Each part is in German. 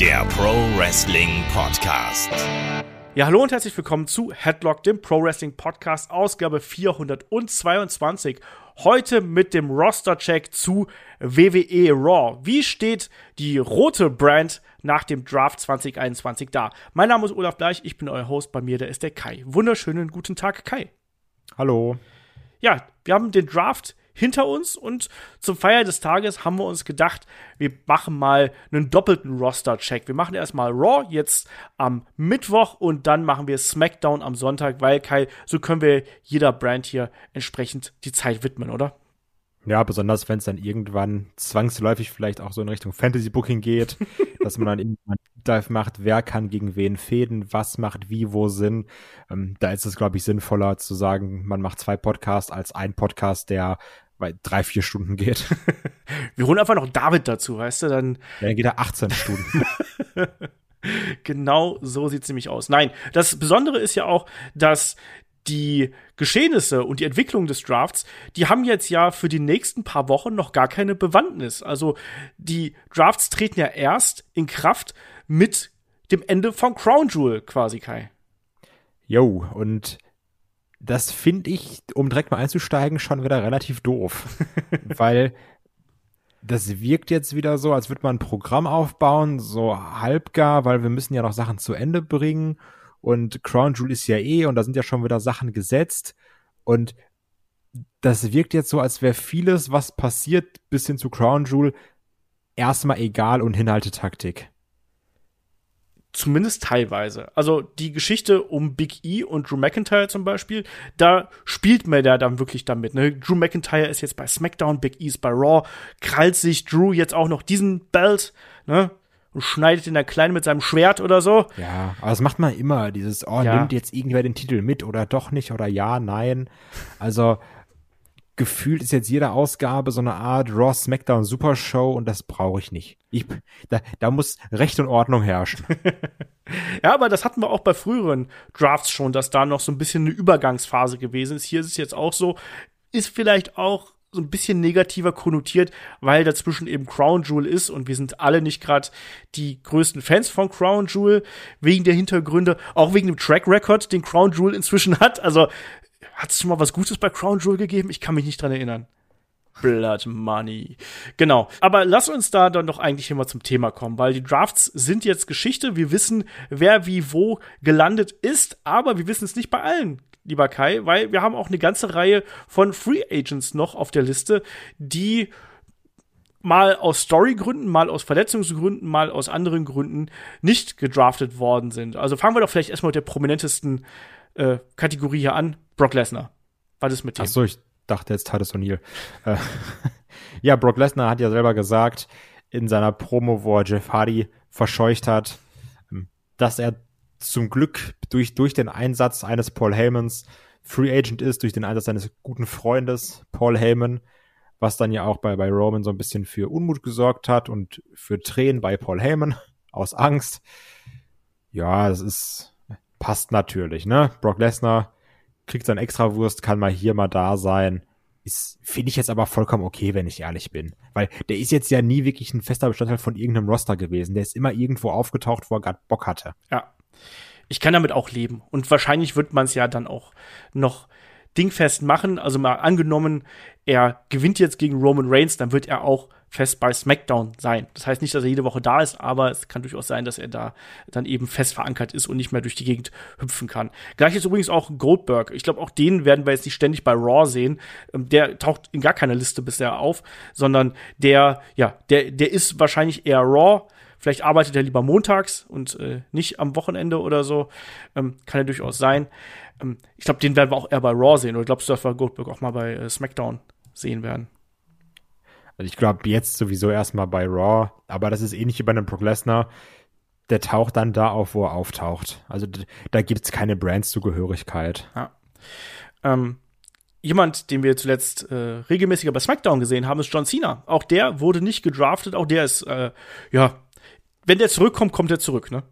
der Pro Wrestling Podcast. Ja, hallo und herzlich willkommen zu Headlock, dem Pro Wrestling Podcast, Ausgabe 422. Heute mit dem Roster-Check zu WWE Raw. Wie steht die rote Brand nach dem Draft 2021 da? Mein Name ist Olaf Bleich, ich bin euer Host, bei mir, der ist der Kai. Wunderschönen guten Tag, Kai. Hallo. Ja, wir haben den Draft hinter uns und zum Feier des Tages haben wir uns gedacht, wir machen mal einen doppelten Roster-Check. Wir machen erstmal Raw jetzt am Mittwoch und dann machen wir SmackDown am Sonntag, weil Kai, so können wir jeder Brand hier entsprechend die Zeit widmen, oder? Ja, besonders wenn es dann irgendwann zwangsläufig vielleicht auch so in Richtung Fantasy Booking geht, dass man dann irgendwann Dive macht, wer kann gegen wen fäden, was macht wie, wo Sinn. Ähm, da ist es, glaube ich, sinnvoller zu sagen, man macht zwei Podcasts als ein Podcast, der bei drei, vier Stunden geht. Wir holen einfach noch David dazu, weißt du, dann. Ja, dann geht er 18 Stunden. genau so sieht's nämlich aus. Nein, das Besondere ist ja auch, dass die Geschehnisse und die Entwicklung des Drafts, die haben jetzt ja für die nächsten paar Wochen noch gar keine Bewandtnis. Also die Drafts treten ja erst in Kraft mit dem Ende von Crown Jewel quasi, Kai. Jo, und das finde ich, um direkt mal einzusteigen, schon wieder relativ doof. Weil das wirkt jetzt wieder so, als würde man ein Programm aufbauen, so halbgar, weil wir müssen ja noch Sachen zu Ende bringen. Und Crown Jewel ist ja eh, und da sind ja schon wieder Sachen gesetzt. Und das wirkt jetzt so, als wäre vieles, was passiert, bis hin zu Crown Jewel, erstmal egal und Hinhaltetaktik. Zumindest teilweise. Also die Geschichte um Big E und Drew McIntyre zum Beispiel, da spielt man ja dann wirklich damit. Ne? Drew McIntyre ist jetzt bei SmackDown, Big E ist bei Raw, krallt sich Drew jetzt auch noch diesen Belt, ne? Und schneidet ihn da klein mit seinem Schwert oder so. Ja, aber das macht man immer, dieses, oh, ja. nimmt jetzt irgendwer den Titel mit oder doch nicht oder ja, nein. Also, gefühlt ist jetzt jede Ausgabe so eine Art Raw SmackDown Super Show und das brauche ich nicht. Ich, da, da muss Recht und Ordnung herrschen. ja, aber das hatten wir auch bei früheren Drafts schon, dass da noch so ein bisschen eine Übergangsphase gewesen ist. Hier ist es jetzt auch so, ist vielleicht auch so ein bisschen negativer konnotiert, weil dazwischen eben Crown Jewel ist und wir sind alle nicht gerade die größten Fans von Crown Jewel wegen der Hintergründe, auch wegen dem Track Record, den Crown Jewel inzwischen hat. Also hat es schon mal was Gutes bei Crown Jewel gegeben? Ich kann mich nicht dran erinnern. Blood Money. Genau. Aber lass uns da dann doch eigentlich immer zum Thema kommen, weil die Drafts sind jetzt Geschichte. Wir wissen, wer wie wo gelandet ist, aber wir wissen es nicht bei allen, lieber Kai, weil wir haben auch eine ganze Reihe von Free Agents noch auf der Liste, die mal aus Storygründen, mal aus Verletzungsgründen, mal aus anderen Gründen nicht gedraftet worden sind. Also fangen wir doch vielleicht erstmal mit der prominentesten äh, Kategorie hier an. Brock Lesnar. Was ist mit dem? Ach so, ich dachte jetzt Titus O'Neill. Äh, ja, Brock Lesnar hat ja selber gesagt in seiner Promo, wo er Jeff Hardy verscheucht hat, ähm, dass er zum Glück durch, durch den Einsatz eines Paul Heymans Free Agent ist, durch den Einsatz seines guten Freundes Paul Heyman, was dann ja auch bei, bei Roman so ein bisschen für Unmut gesorgt hat und für Tränen bei Paul Heyman aus Angst. Ja, das ist, passt natürlich, ne? Brock Lesnar kriegt sein Extrawurst, kann mal hier, mal da sein. Finde ich jetzt aber vollkommen okay, wenn ich ehrlich bin. Weil der ist jetzt ja nie wirklich ein fester Bestandteil von irgendeinem Roster gewesen. Der ist immer irgendwo aufgetaucht, wo er gerade Bock hatte. Ja. Ich kann damit auch leben. Und wahrscheinlich wird man es ja dann auch noch dingfest machen. Also mal angenommen, er gewinnt jetzt gegen Roman Reigns, dann wird er auch fest bei SmackDown sein. Das heißt nicht, dass er jede Woche da ist, aber es kann durchaus sein, dass er da dann eben fest verankert ist und nicht mehr durch die Gegend hüpfen kann. Gleich ist übrigens auch Goldberg. Ich glaube, auch den werden wir jetzt nicht ständig bei Raw sehen. Ähm, der taucht in gar keiner Liste bisher auf, sondern der, ja, der, der ist wahrscheinlich eher Raw. Vielleicht arbeitet er lieber montags und äh, nicht am Wochenende oder so. Ähm, kann ja durchaus sein. Ähm, ich glaube, den werden wir auch eher bei Raw sehen. Oder glaubst du, dass wir Goldberg auch mal bei äh, SmackDown sehen werden? Also ich glaube jetzt sowieso erstmal bei Raw, aber das ist ähnlich wie bei einem Brock Lesnar. Der taucht dann da auf, wo er auftaucht. Also da gibt's keine Brands-Zugehörigkeit. Ja. Ähm, jemand, den wir zuletzt äh, regelmäßiger bei SmackDown gesehen haben, ist John Cena. Auch der wurde nicht gedraftet, auch der ist, äh, ja, wenn der zurückkommt, kommt er zurück, ne?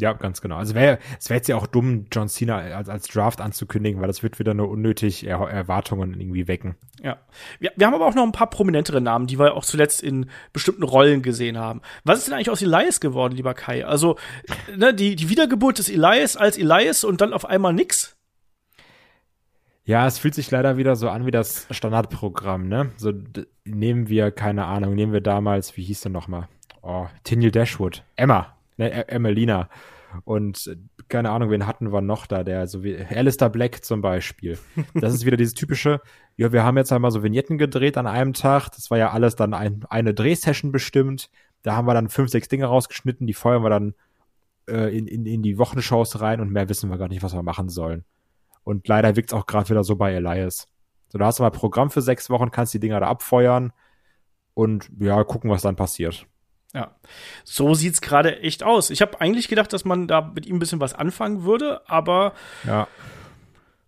Ja, ganz genau. Also wäre es wäre jetzt ja auch dumm, John Cena als, als Draft anzukündigen, weil das wird wieder nur unnötig er Erwartungen irgendwie wecken. Ja. Wir, wir haben aber auch noch ein paar prominentere Namen, die wir auch zuletzt in bestimmten Rollen gesehen haben. Was ist denn eigentlich aus Elias geworden, lieber Kai? Also, ne, die, die Wiedergeburt des Elias als Elias und dann auf einmal nix? Ja, es fühlt sich leider wieder so an wie das Standardprogramm, ne? So nehmen wir, keine Ahnung, nehmen wir damals, wie hieß der nochmal? Oh, Tindall Dashwood. Emma ne, e-, Emelina. Und äh, keine Ahnung, wen hatten wir noch da, der so wie Alistair Black zum Beispiel. Das ist wieder dieses typische, ja, wir haben jetzt einmal so Vignetten gedreht an einem Tag. Das war ja alles dann ein, eine Drehsession bestimmt. Da haben wir dann fünf, sechs Dinge rausgeschnitten, die feuern wir dann äh, in, in, in die Wochenshows rein und mehr wissen wir gar nicht, was wir machen sollen. Und leider wirkt es auch gerade wieder so bei Elias. So, da hast du mal Programm für sechs Wochen, kannst die Dinger da abfeuern und ja, gucken, was dann passiert. Ja, so sieht's gerade echt aus. Ich habe eigentlich gedacht, dass man da mit ihm ein bisschen was anfangen würde, aber ja.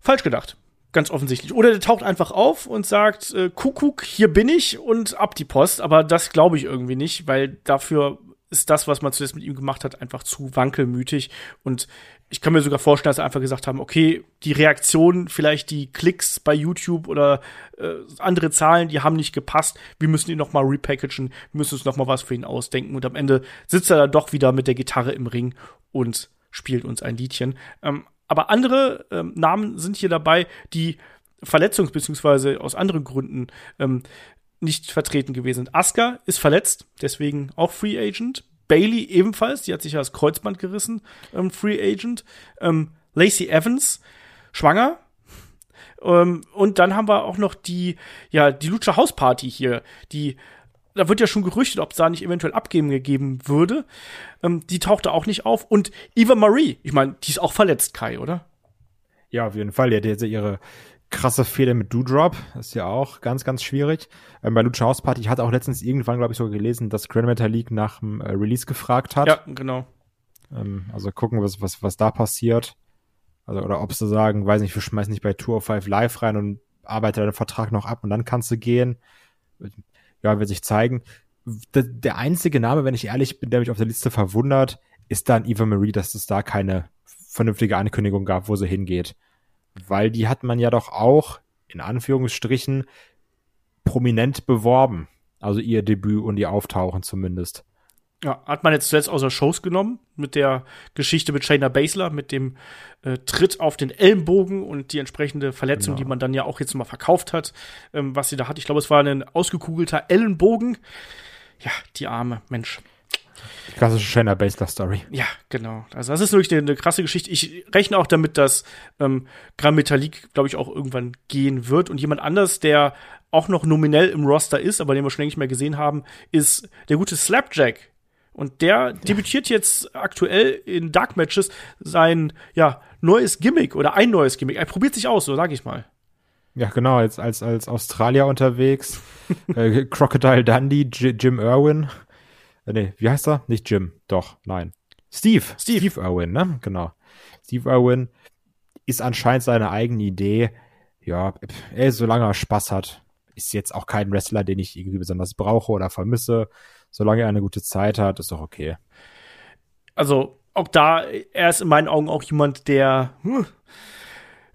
falsch gedacht. Ganz offensichtlich. Oder der taucht einfach auf und sagt, äh, Kuckuck, hier bin ich und ab die Post. Aber das glaube ich irgendwie nicht, weil dafür ist das, was man zuletzt mit ihm gemacht hat, einfach zu wankelmütig. Und ich kann mir sogar vorstellen, dass sie einfach gesagt haben, okay, die Reaktionen, vielleicht die Klicks bei YouTube oder äh, andere Zahlen, die haben nicht gepasst. Wir müssen ihn noch mal repackagen, wir müssen uns noch mal was für ihn ausdenken. Und am Ende sitzt er dann doch wieder mit der Gitarre im Ring und spielt uns ein Liedchen. Ähm, aber andere ähm, Namen sind hier dabei, die verletzungs- beziehungsweise aus anderen Gründen ähm, nicht vertreten gewesen sind. Asuka ist verletzt, deswegen auch Free Agent. Bailey ebenfalls, die hat sich ja das Kreuzband gerissen, ähm, Free Agent. Ähm, Lacey Evans, schwanger. Ähm, und dann haben wir auch noch die, ja, die Lucha House Party hier, die da wird ja schon gerüchtet, ob es da nicht eventuell Abgeben gegeben würde. Ähm, die tauchte auch nicht auf. Und Eva Marie, ich meine, die ist auch verletzt, Kai, oder? Ja, auf jeden Fall. Die hat jetzt ihre krasse Fehler mit Doodrop. Ist ja auch ganz, ganz schwierig. Ähm, bei Lucha House Party, ich hatte auch letztens irgendwann, glaube ich, so gelesen, dass Grand League nach dem äh, Release gefragt hat. Ja, genau. Ähm, also gucken, was, was, was da passiert. Also, oder ob sie sagen, weiß nicht, wir schmeißen nicht bei Tour of Five live rein und arbeite deinen Vertrag noch ab und dann kannst du gehen. Ja, wird sich zeigen. Der, der einzige Name, wenn ich ehrlich bin, der mich auf der Liste verwundert, ist dann Eva Marie, dass es da keine vernünftige Ankündigung gab, wo sie hingeht weil die hat man ja doch auch, in Anführungsstrichen, prominent beworben. Also ihr Debüt und ihr Auftauchen zumindest. Ja, hat man jetzt zuletzt außer Shows genommen mit der Geschichte mit Shayna Baszler, mit dem äh, Tritt auf den Ellenbogen und die entsprechende Verletzung, genau. die man dann ja auch jetzt mal verkauft hat, ähm, was sie da hat. Ich glaube, es war ein ausgekugelter Ellenbogen. Ja, die arme Mensch. Klassische Shayna Baszler Story. Ja, genau. Also das ist wirklich eine, eine krasse Geschichte. Ich rechne auch damit, dass ähm, Grand Metalik, glaube ich, auch irgendwann gehen wird. Und jemand anders, der auch noch nominell im Roster ist, aber den wir schon länger nicht mehr gesehen haben, ist der gute Slapjack. Und der ja. debütiert jetzt aktuell in Dark Matches sein ja neues Gimmick oder ein neues Gimmick. Er probiert sich aus, so sag ich mal. Ja, genau, als, als, als Australier unterwegs. äh, Crocodile Dundee, J Jim Irwin. Äh, nee, wie heißt er? Nicht Jim, doch, nein. Steve. Steve. Steve Irwin, ne? Genau. Steve Irwin ist anscheinend seine eigene Idee. Ja, ey, solange er Spaß hat, ist jetzt auch kein Wrestler, den ich irgendwie besonders brauche oder vermisse. Solange er eine gute Zeit hat, ist doch okay. Also, auch da, er ist in meinen Augen auch jemand, der hm,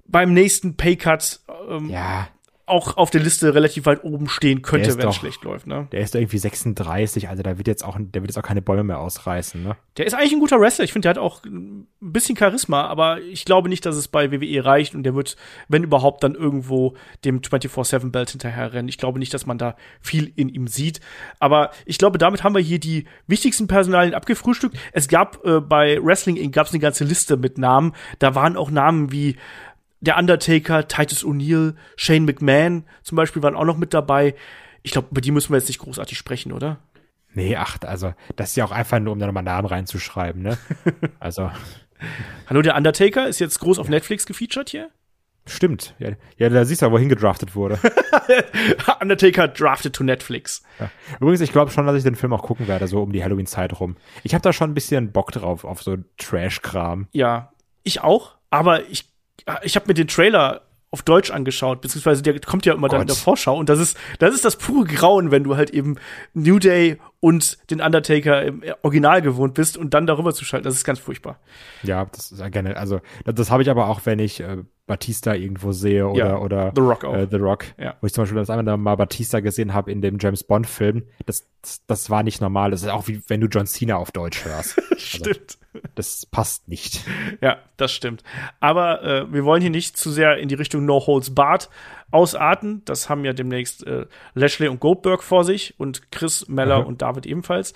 beim nächsten Paycut ähm, ja auch auf der Liste relativ weit oben stehen könnte, wenn es schlecht läuft. Ne? Der ist irgendwie 36, also da wird jetzt auch, der wird jetzt auch keine Bäume mehr ausreißen. Ne? Der ist eigentlich ein guter Wrestler. Ich finde, der hat auch ein bisschen Charisma, aber ich glaube nicht, dass es bei WWE reicht und der wird, wenn überhaupt, dann irgendwo dem 24-7-Belt hinterherrennen. Ich glaube nicht, dass man da viel in ihm sieht. Aber ich glaube, damit haben wir hier die wichtigsten Personalien abgefrühstückt. Es gab äh, bei Wrestling Inc. gab es eine ganze Liste mit Namen. Da waren auch Namen wie der Undertaker, Titus O'Neill, Shane McMahon zum Beispiel waren auch noch mit dabei. Ich glaube, über die müssen wir jetzt nicht großartig sprechen, oder? Nee, ach, also, das ist ja auch einfach nur, um da nochmal Namen reinzuschreiben, ne? also. Hallo, der Undertaker ist jetzt groß auf ja. Netflix gefeatured hier? Stimmt. Ja, ja da siehst du, wohin gedraftet wurde. Undertaker drafted to Netflix. Ja. Übrigens, ich glaube schon, dass ich den Film auch gucken werde, so um die Halloween-Zeit rum. Ich habe da schon ein bisschen Bock drauf, auf so Trash-Kram. Ja, ich auch. Aber ich ich habe mir den Trailer auf Deutsch angeschaut, beziehungsweise der kommt ja immer dann in der Vorschau und das ist, das ist das pure Grauen, wenn du halt eben New Day und den Undertaker im Original gewohnt bist und dann darüber zu schalten, das ist ganz furchtbar. Ja, das ist ja gerne, also das, das habe ich aber auch, wenn ich äh, Batista irgendwo sehe oder Ja, oder The Rock auch. Äh, The Rock, Ja. wo ich zum Beispiel das einmal mal Batista gesehen habe in dem James Bond Film, das, das war nicht normal. Das ist auch wie wenn du John Cena auf Deutsch hörst. Stimmt. Das passt nicht. Ja, das stimmt. Aber äh, wir wollen hier nicht zu sehr in die Richtung No Holds Barred ausarten. Das haben ja demnächst äh, Lashley und Goldberg vor sich und Chris Meller Mhm. und David ebenfalls.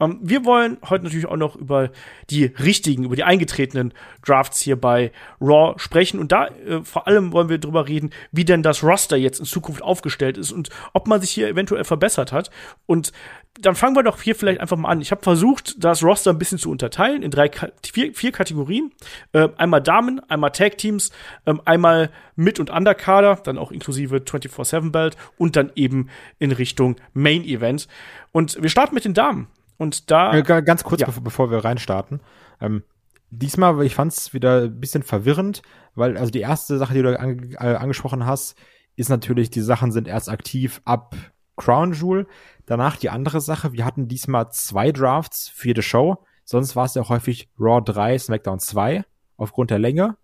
Ähm, wir wollen heute natürlich auch noch über die richtigen, über die eingetretenen Drafts hier bei Raw sprechen. Und da äh, vor allem wollen wir drüber reden, wie denn das Roster jetzt in Zukunft aufgestellt ist und ob man sich hier eventuell verbessert hat. Und dann fangen wir doch hier vielleicht einfach mal an. Ich habe versucht, das Roster ein bisschen zu unterteilen in drei, vier, vier Kategorien. Äh, einmal Damen, einmal Tag Teams, ähm, einmal Mid- und Underkader, dann auch inklusive 24-7-Belt und dann eben in Richtung Main Event. Und wir starten mit den Damen. Und da, Äh, ga- ganz kurz, Ja. bevor, bevor wir reinstarten. Ähm, diesmal, ich fand es wieder ein bisschen verwirrend, weil also die erste Sache, die du ange äh, angesprochen hast, ist natürlich, die Sachen sind erst aktiv ab Crown Jewel. Danach die andere Sache, wir hatten diesmal zwei Drafts für jede Show. Sonst war es ja häufig Raw 3, SmackDown 2 aufgrund der Länge.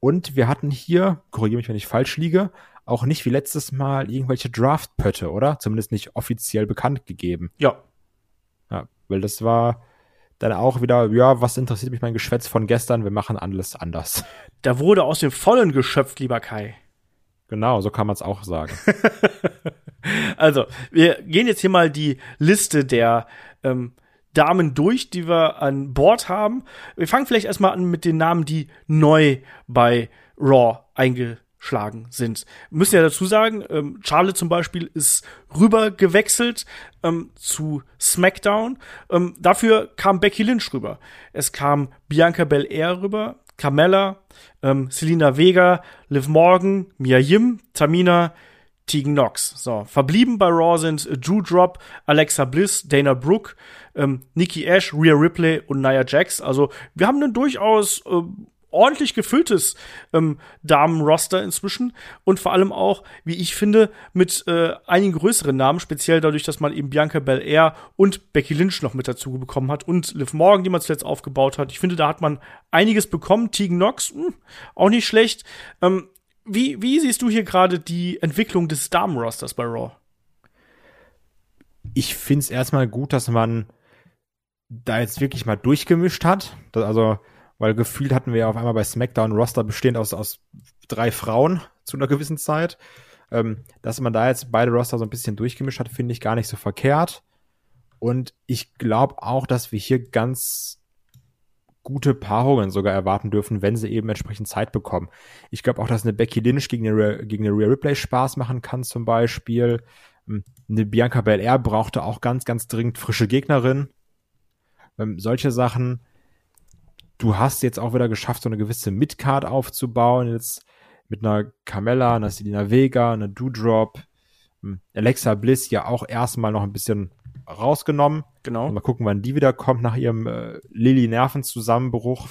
Und wir hatten hier, korrigiere mich, wenn ich falsch liege, auch nicht wie letztes Mal irgendwelche Draft-Pötte, oder? Zumindest nicht offiziell bekannt gegeben. ja, Ja, weil das war dann auch wieder, ja, was interessiert mich mein Geschwätz von gestern? Wir machen alles anders. da wurde aus dem Vollen geschöpft, lieber Kai. Genau, so kann man es auch sagen. Also, wir gehen jetzt hier mal die Liste der ähm, Damen durch, die wir an Bord haben. Wir fangen vielleicht erstmal an mit den Namen, die neu bei Raw eingeschlagen sind. Wir müssen ja dazu sagen, ähm, Charlotte zum Beispiel ist rüber gewechselt ähm, zu SmackDown. Ähm, dafür kam Becky Lynch rüber. Es kam Bianca Belair rüber, Carmella, ähm, Selina Vega, Liv Morgan, Mia Yim, Tamina, Tegan Knox. So, verblieben bei Raw sind Drew Drop, Alexa Bliss, Dana Brooke, ähm, Nikki Ash, Rhea Ripley und Nia Jax. Also, wir haben ein durchaus äh, ordentlich gefülltes ähm, Damenroster inzwischen und vor allem auch, wie ich finde, mit äh, einigen größeren Namen, speziell dadurch, dass man eben Bianca Belair und Becky Lynch noch mit dazu bekommen hat und Liv Morgan, die man zuletzt aufgebaut hat. Ich finde, da hat man einiges bekommen. Tegan Knox, hm, auch nicht schlecht. Ähm, wie, wie siehst du hier gerade die Entwicklung des Damenrosters bei Raw? Ich finde es erstmal gut, dass man da jetzt wirklich mal durchgemischt hat. Das, also, weil gefühlt hatten wir ja auf einmal bei SmackDown Roster bestehend aus, aus drei Frauen zu einer gewissen Zeit. Ähm, dass man da jetzt beide Roster so ein bisschen durchgemischt hat, finde ich gar nicht so verkehrt. Und ich glaube auch, dass wir hier ganz gute Paarungen sogar erwarten dürfen, wenn sie eben entsprechend Zeit bekommen. Ich glaube auch, dass eine Becky Lynch gegen eine, gegen eine Rhea Ripley Spaß machen kann zum Beispiel. Ähm, Eine Bianca Belair brauchte auch ganz, ganz dringend frische Gegnerin. Ähm, solche Sachen. Du hast jetzt auch wieder geschafft, so eine gewisse Midcard aufzubauen. Jetzt mit einer Carmella, einer Selena Vega, einer Doudrop, ähm, Alexa Bliss ja auch erstmal noch ein bisschen rausgenommen. Genau. Mal gucken, wann die wieder kommt nach ihrem äh, Lilly-Nervenzusammenbruch.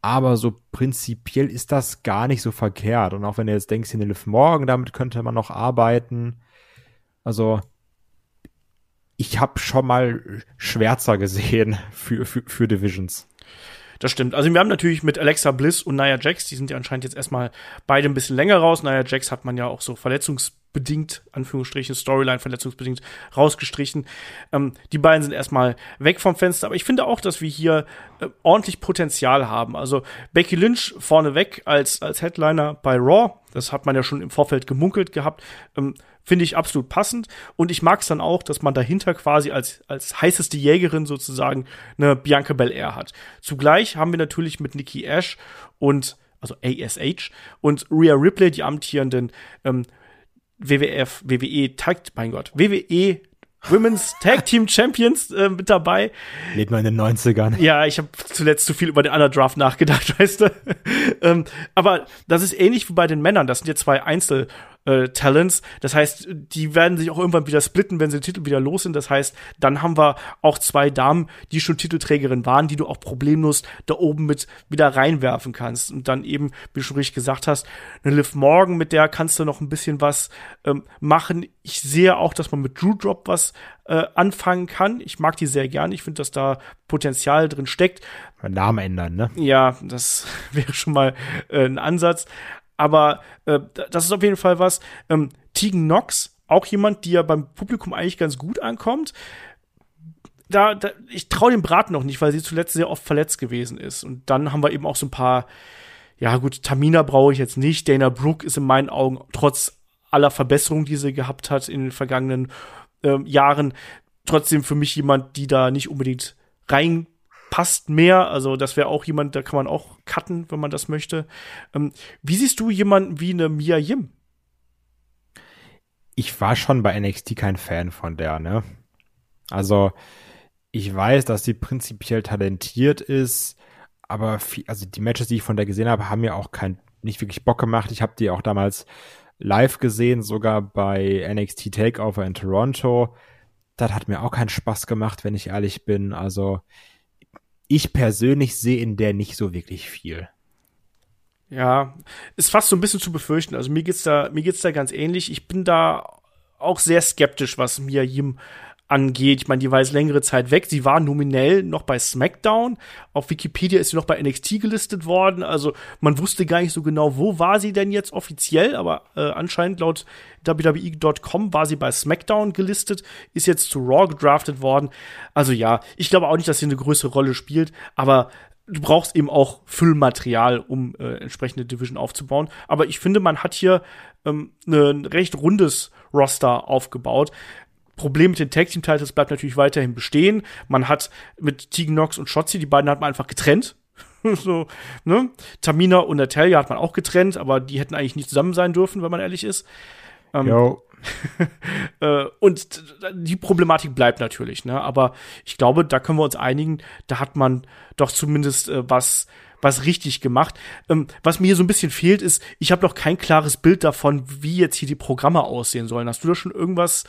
Aber so prinzipiell ist das gar nicht so verkehrt. Und auch wenn du jetzt denkst, in Liv Morgan, damit könnte man noch arbeiten. Also, ich habe schon mal Schwärzer gesehen für, für, für Divisions. Das stimmt. Also wir haben natürlich mit Alexa Bliss und Nia Jax, die sind ja anscheinend jetzt erstmal beide ein bisschen länger raus. Nia Jax hat man ja auch so verletzungsbedingt, Anführungsstrichen, Storyline verletzungsbedingt rausgestrichen. Ähm, die beiden sind erstmal weg vom Fenster. Aber ich finde auch, dass wir hier äh, ordentlich Potenzial haben. Also Becky Lynch vorneweg als, als Headliner bei Raw. Das hat man ja schon im Vorfeld gemunkelt gehabt. Ähm, finde ich absolut passend. Und ich mag es dann auch, dass man dahinter quasi als, als heißeste Jägerin sozusagen eine Bianca Belair hat. Zugleich haben wir natürlich mit Nikki Ash und, also ASH und Rhea Ripley, die amtierenden ähm, WWF, WWE Tag, mein Gott, WWE Women's Tag Team Champions äh, mit dabei. Lebt man in den 90ern. Ja, ich habe zuletzt zu viel über den Underdraft nachgedacht, weißt du. ähm, aber das ist ähnlich wie bei den Männern. Das sind ja zwei Einzelroster äh, Talents. Das heißt, die werden sich auch irgendwann wieder splitten, wenn sie den Titel wieder los sind. Das heißt, dann haben wir auch zwei Damen, die schon Titelträgerin waren, die du auch problemlos da oben mit wieder reinwerfen kannst. Und dann eben, wie du schon richtig gesagt hast, eine Liv Morgan, mit der kannst du noch ein bisschen was ähm, machen. Ich sehe auch, dass man mit Drew Drop was äh, anfangen kann. Ich mag die sehr gern. Ich finde, dass da Potenzial drin steckt. Namen ändern, ne? Ja, das wäre schon mal äh, ein Ansatz. Aber äh, das ist auf jeden Fall was. Ähm, Tegan Knox, auch jemand, die ja beim Publikum eigentlich ganz gut ankommt. Da, da ich traue dem Braten noch nicht, weil sie zuletzt sehr oft verletzt gewesen ist. Und dann haben wir eben auch so ein paar, ja gut, Tamina brauche ich jetzt nicht. Dana Brooke ist in meinen Augen trotz aller Verbesserungen, die sie gehabt hat in den vergangenen äh, Jahren, trotzdem für mich jemand, die da nicht unbedingt reinpasst mehr. Also das wäre auch jemand, da kann man auch cutten, wenn man das möchte. Ähm, wie siehst du jemanden wie eine Mia Yim? Ich war schon bei NXT kein Fan von der, ne? Also ich weiß, dass sie prinzipiell talentiert ist, aber viel, also die Matches, die ich von der gesehen habe, haben mir auch kein nicht wirklich Bock gemacht. Ich habe die auch damals live gesehen, sogar bei NXT Takeover in Toronto. Das hat mir auch keinen Spaß gemacht, wenn ich ehrlich bin. Also ich persönlich sehe in der nicht so wirklich viel. Ja, ist fast so ein bisschen zu befürchten. Also mir geht's da, mir geht's da ganz ähnlich. Ich bin da auch sehr skeptisch, was Mia Yim angeht. Ich meine, die war jetzt längere Zeit weg. Sie war nominell noch bei SmackDown. Auf Wikipedia ist sie noch bei NXT gelistet worden. Also man wusste gar nicht so genau, wo war sie denn jetzt offiziell. Aber äh, anscheinend laut WWE.com war sie bei SmackDown gelistet, ist jetzt zu Raw gedraftet worden. Also ja, ich glaube auch nicht, dass sie eine größere Rolle spielt. Aber du brauchst eben auch Füllmaterial, um äh, entsprechende Division aufzubauen. Aber ich finde, man hat hier ähm, ne, ein recht rundes Roster aufgebaut. Problem mit den Tag Team Titles bleibt natürlich weiterhin bestehen. Man hat mit Tegan Knox und Shotzi, die beiden hat man einfach getrennt. so, ne? Tamina und Natalia hat man auch getrennt, aber die hätten eigentlich nicht zusammen sein dürfen, wenn man ehrlich ist. Ähm, äh, und die Problematik bleibt natürlich, ne? Aber ich glaube, da können wir uns einigen, da hat man doch zumindest äh, was was richtig gemacht. Ähm, was mir hier so ein bisschen fehlt, ist, ich habe noch kein klares Bild davon, wie jetzt hier die Programme aussehen sollen. Hast du da schon irgendwas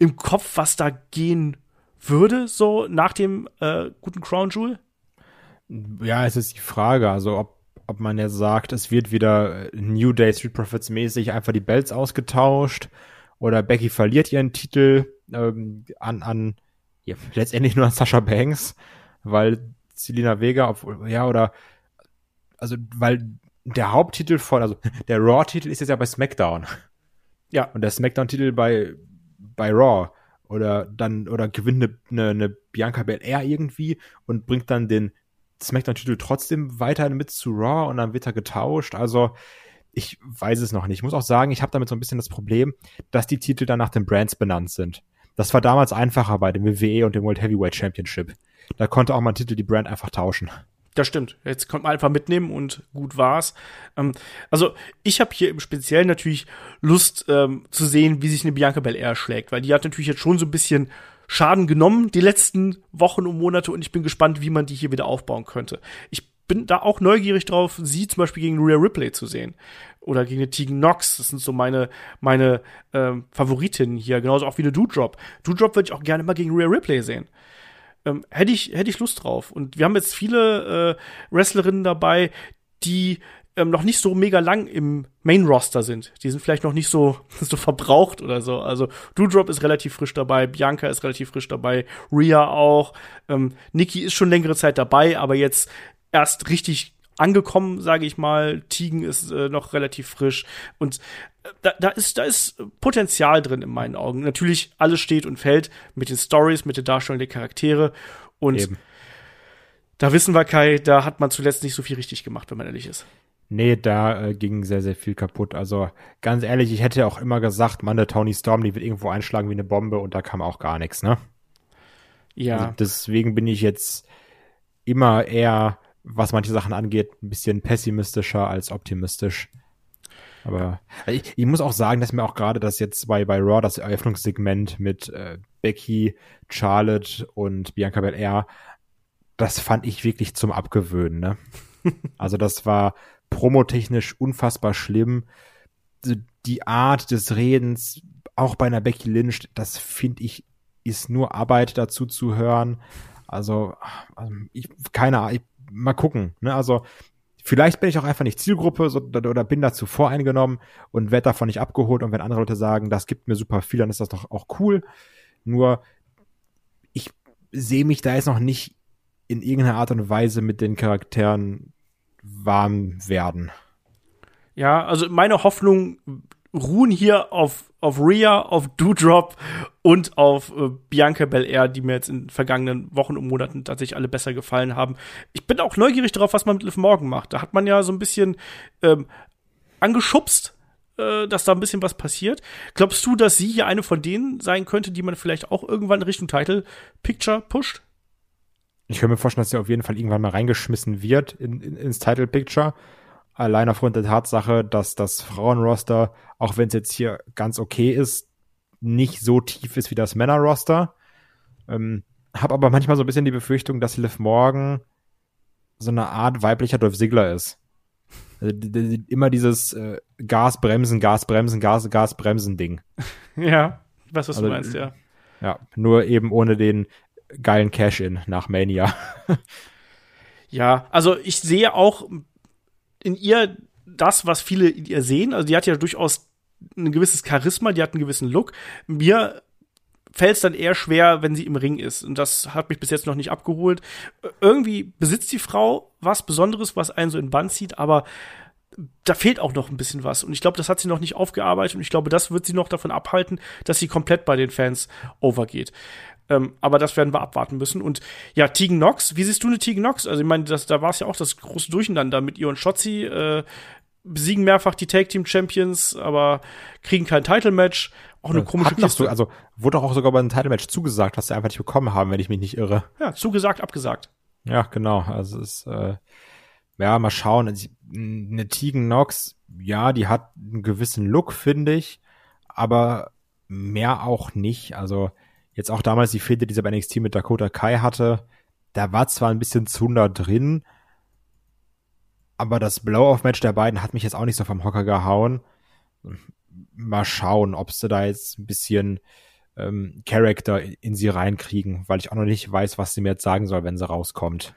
im Kopf, was da gehen würde, so nach dem äh, guten Crown Jewel? Ja, es ist die Frage, also ob, ob man jetzt sagt, es wird wieder New Day Street Profits mäßig einfach die Belts ausgetauscht oder Becky verliert ihren Titel ähm, an, an ja, letztendlich nur an Sasha Banks, weil Selina Vega, auf, ja, oder also weil der Haupttitel von, also der Raw-Titel ist jetzt ja bei SmackDown. Ja. Und der SmackDown-Titel bei bei Raw oder dann oder gewinnt eine, eine, eine Bianca Belair irgendwie und bringt dann den SmackDown-Titel trotzdem weiter mit zu Raw und dann wird er getauscht. Also ich weiß es noch nicht. Ich muss auch sagen, ich habe damit so ein bisschen das Problem, dass die Titel dann nach den Brands benannt sind. Das war damals einfacher bei dem WWE und dem World Heavyweight Championship. Da konnte auch mal ein Titel die Brand einfach tauschen. Das stimmt. Jetzt konnte man einfach mitnehmen und gut war's. Ähm, also ich habe hier im Speziellen natürlich Lust ähm, zu sehen, wie sich eine Bianca Belair schlägt, weil die hat natürlich jetzt schon so ein bisschen Schaden genommen die letzten Wochen und Monate und ich bin gespannt, wie man die hier wieder aufbauen könnte. Ich bin da auch neugierig drauf, sie zum Beispiel gegen Rhea Ripley zu sehen oder gegen eine Tegan Knox. Das sind so meine meine ähm, Favoritinnen hier, genauso auch wie eine Doudrop. Doudrop würde ich auch gerne mal gegen Rhea Ripley sehen ähm, hätte ich, hätte ich Lust drauf. Und wir haben jetzt viele äh, Wrestlerinnen dabei, die ähm, noch nicht so mega lang im Main-Roster sind. Die sind vielleicht noch nicht so, so verbraucht oder so. Also Doudrop ist relativ frisch dabei, Bianca ist relativ frisch dabei, Rhea auch. Ähm, Nikki ist schon längere Zeit dabei, aber jetzt erst richtig angekommen, sage ich mal. Tegan ist äh, noch relativ frisch und äh, da, da ist da ist Potenzial drin in meinen Augen. Natürlich alles steht und fällt mit den Stories, mit der Darstellung der Charaktere und Eben. da wissen wir Kai, da hat man zuletzt nicht so viel richtig gemacht, wenn man ehrlich ist. Nee, da äh, ging sehr, sehr viel kaputt. Also ganz ehrlich, ich hätte auch immer gesagt, Mann, der Tony Storm, die wird irgendwo einschlagen wie eine Bombe und da kam auch gar nichts, ne? Ja. Also deswegen bin ich jetzt immer eher was manche Sachen angeht, ein bisschen pessimistischer als optimistisch. Aber ich, ich muss auch sagen, dass mir auch gerade das jetzt bei, bei Raw, das Eröffnungssegment mit äh, Becky, Charlotte und Bianca Belair, das fand ich wirklich zum Abgewöhnen. Ne? also das war promotechnisch unfassbar schlimm. die Art des Redens, auch bei einer Becky Lynch, das finde ich, ist nur Arbeit dazu zu hören. Also, also ich, keine Ahnung, mal gucken. Ne? Also, vielleicht bin ich auch einfach nicht Zielgruppe so, oder bin dazu voreingenommen und werde davon nicht abgeholt. Und wenn andere Leute sagen, das gibt mir super viel, dann ist das doch auch cool. Nur, ich sehe mich da jetzt noch nicht in irgendeiner Art und Weise mit den Charakteren warm werden. Ja, also meine Hoffnung ruhen hier auf, auf Rhea, auf Doudrop und auf äh, Bianca Belair, die mir jetzt in den vergangenen Wochen und Monaten tatsächlich alle besser gefallen haben. Ich bin auch neugierig darauf, was man mit Liv Morgan macht. Da hat man ja so ein bisschen ähm, angeschubst, äh, dass da ein bisschen was passiert. Glaubst du, dass sie hier eine von denen sein könnte, die man vielleicht auch irgendwann in Richtung Title Picture pusht? Ich kann mir vorstellen, dass sie auf jeden Fall irgendwann mal reingeschmissen wird in, in, ins Title Picture allein aufgrund der Tatsache, dass das Frauenroster, auch wenn es jetzt hier ganz okay ist, nicht so tief ist wie das Männerroster. Ähm, habe aber manchmal so ein bisschen die Befürchtung, dass Liv Morgan so eine Art weiblicher Dolph Ziggler ist. Also, immer dieses äh, Gas bremsen, Gas bremsen, Gas Gas bremsen Ding. Ja, ich weiß, was also, du meinst, ja. Ja, nur eben ohne den geilen Cash-in nach Mania. ja, also ich sehe auch in ihr das, was viele in ihr sehen. Also die hat ja durchaus ein gewisses Charisma, die hat einen gewissen Look. Mir fällt es dann eher schwer, wenn sie im Ring ist. Und das hat mich bis jetzt noch nicht abgeholt. Irgendwie besitzt die Frau was Besonderes, was einen so in Band zieht, aber da fehlt auch noch ein bisschen was. Und ich glaube, das hat sie noch nicht aufgearbeitet. Und ich glaube, das wird sie noch davon abhalten, dass sie komplett bei den Fans overgeht. Ähm, aber das werden wir abwarten müssen. Und ja, Tegan Nox, wie siehst du eine Tegan Nox? Also ich meine, das, da war es ja auch das große Durcheinander mit ihr und Shotzi. Äh, besiegen mehrfach die Tag Team Champions, aber kriegen kein Title Match. Auch eine komische Hatten Kiste. Du, also wurde auch sogar bei einem Title Match zugesagt, was sie einfach nicht bekommen haben, wenn ich mich nicht irre. Ja, zugesagt, abgesagt. Ja, genau. Also es ist äh, ja mal schauen. Also, eine Tegan Nox, ja, die hat einen gewissen Look, finde ich, aber mehr auch nicht. Also Jetzt auch damals die Fehde, die sie bei NXT mit Dakota Kai hatte, da war zwar ein bisschen Zunder drin, aber das Blow-Off-Match der beiden hat mich jetzt auch nicht so vom Hocker gehauen. Mal schauen, ob sie da jetzt ein bisschen ähm, Charakter in sie reinkriegen, weil ich auch noch nicht weiß, was sie mir jetzt sagen soll, wenn sie rauskommt.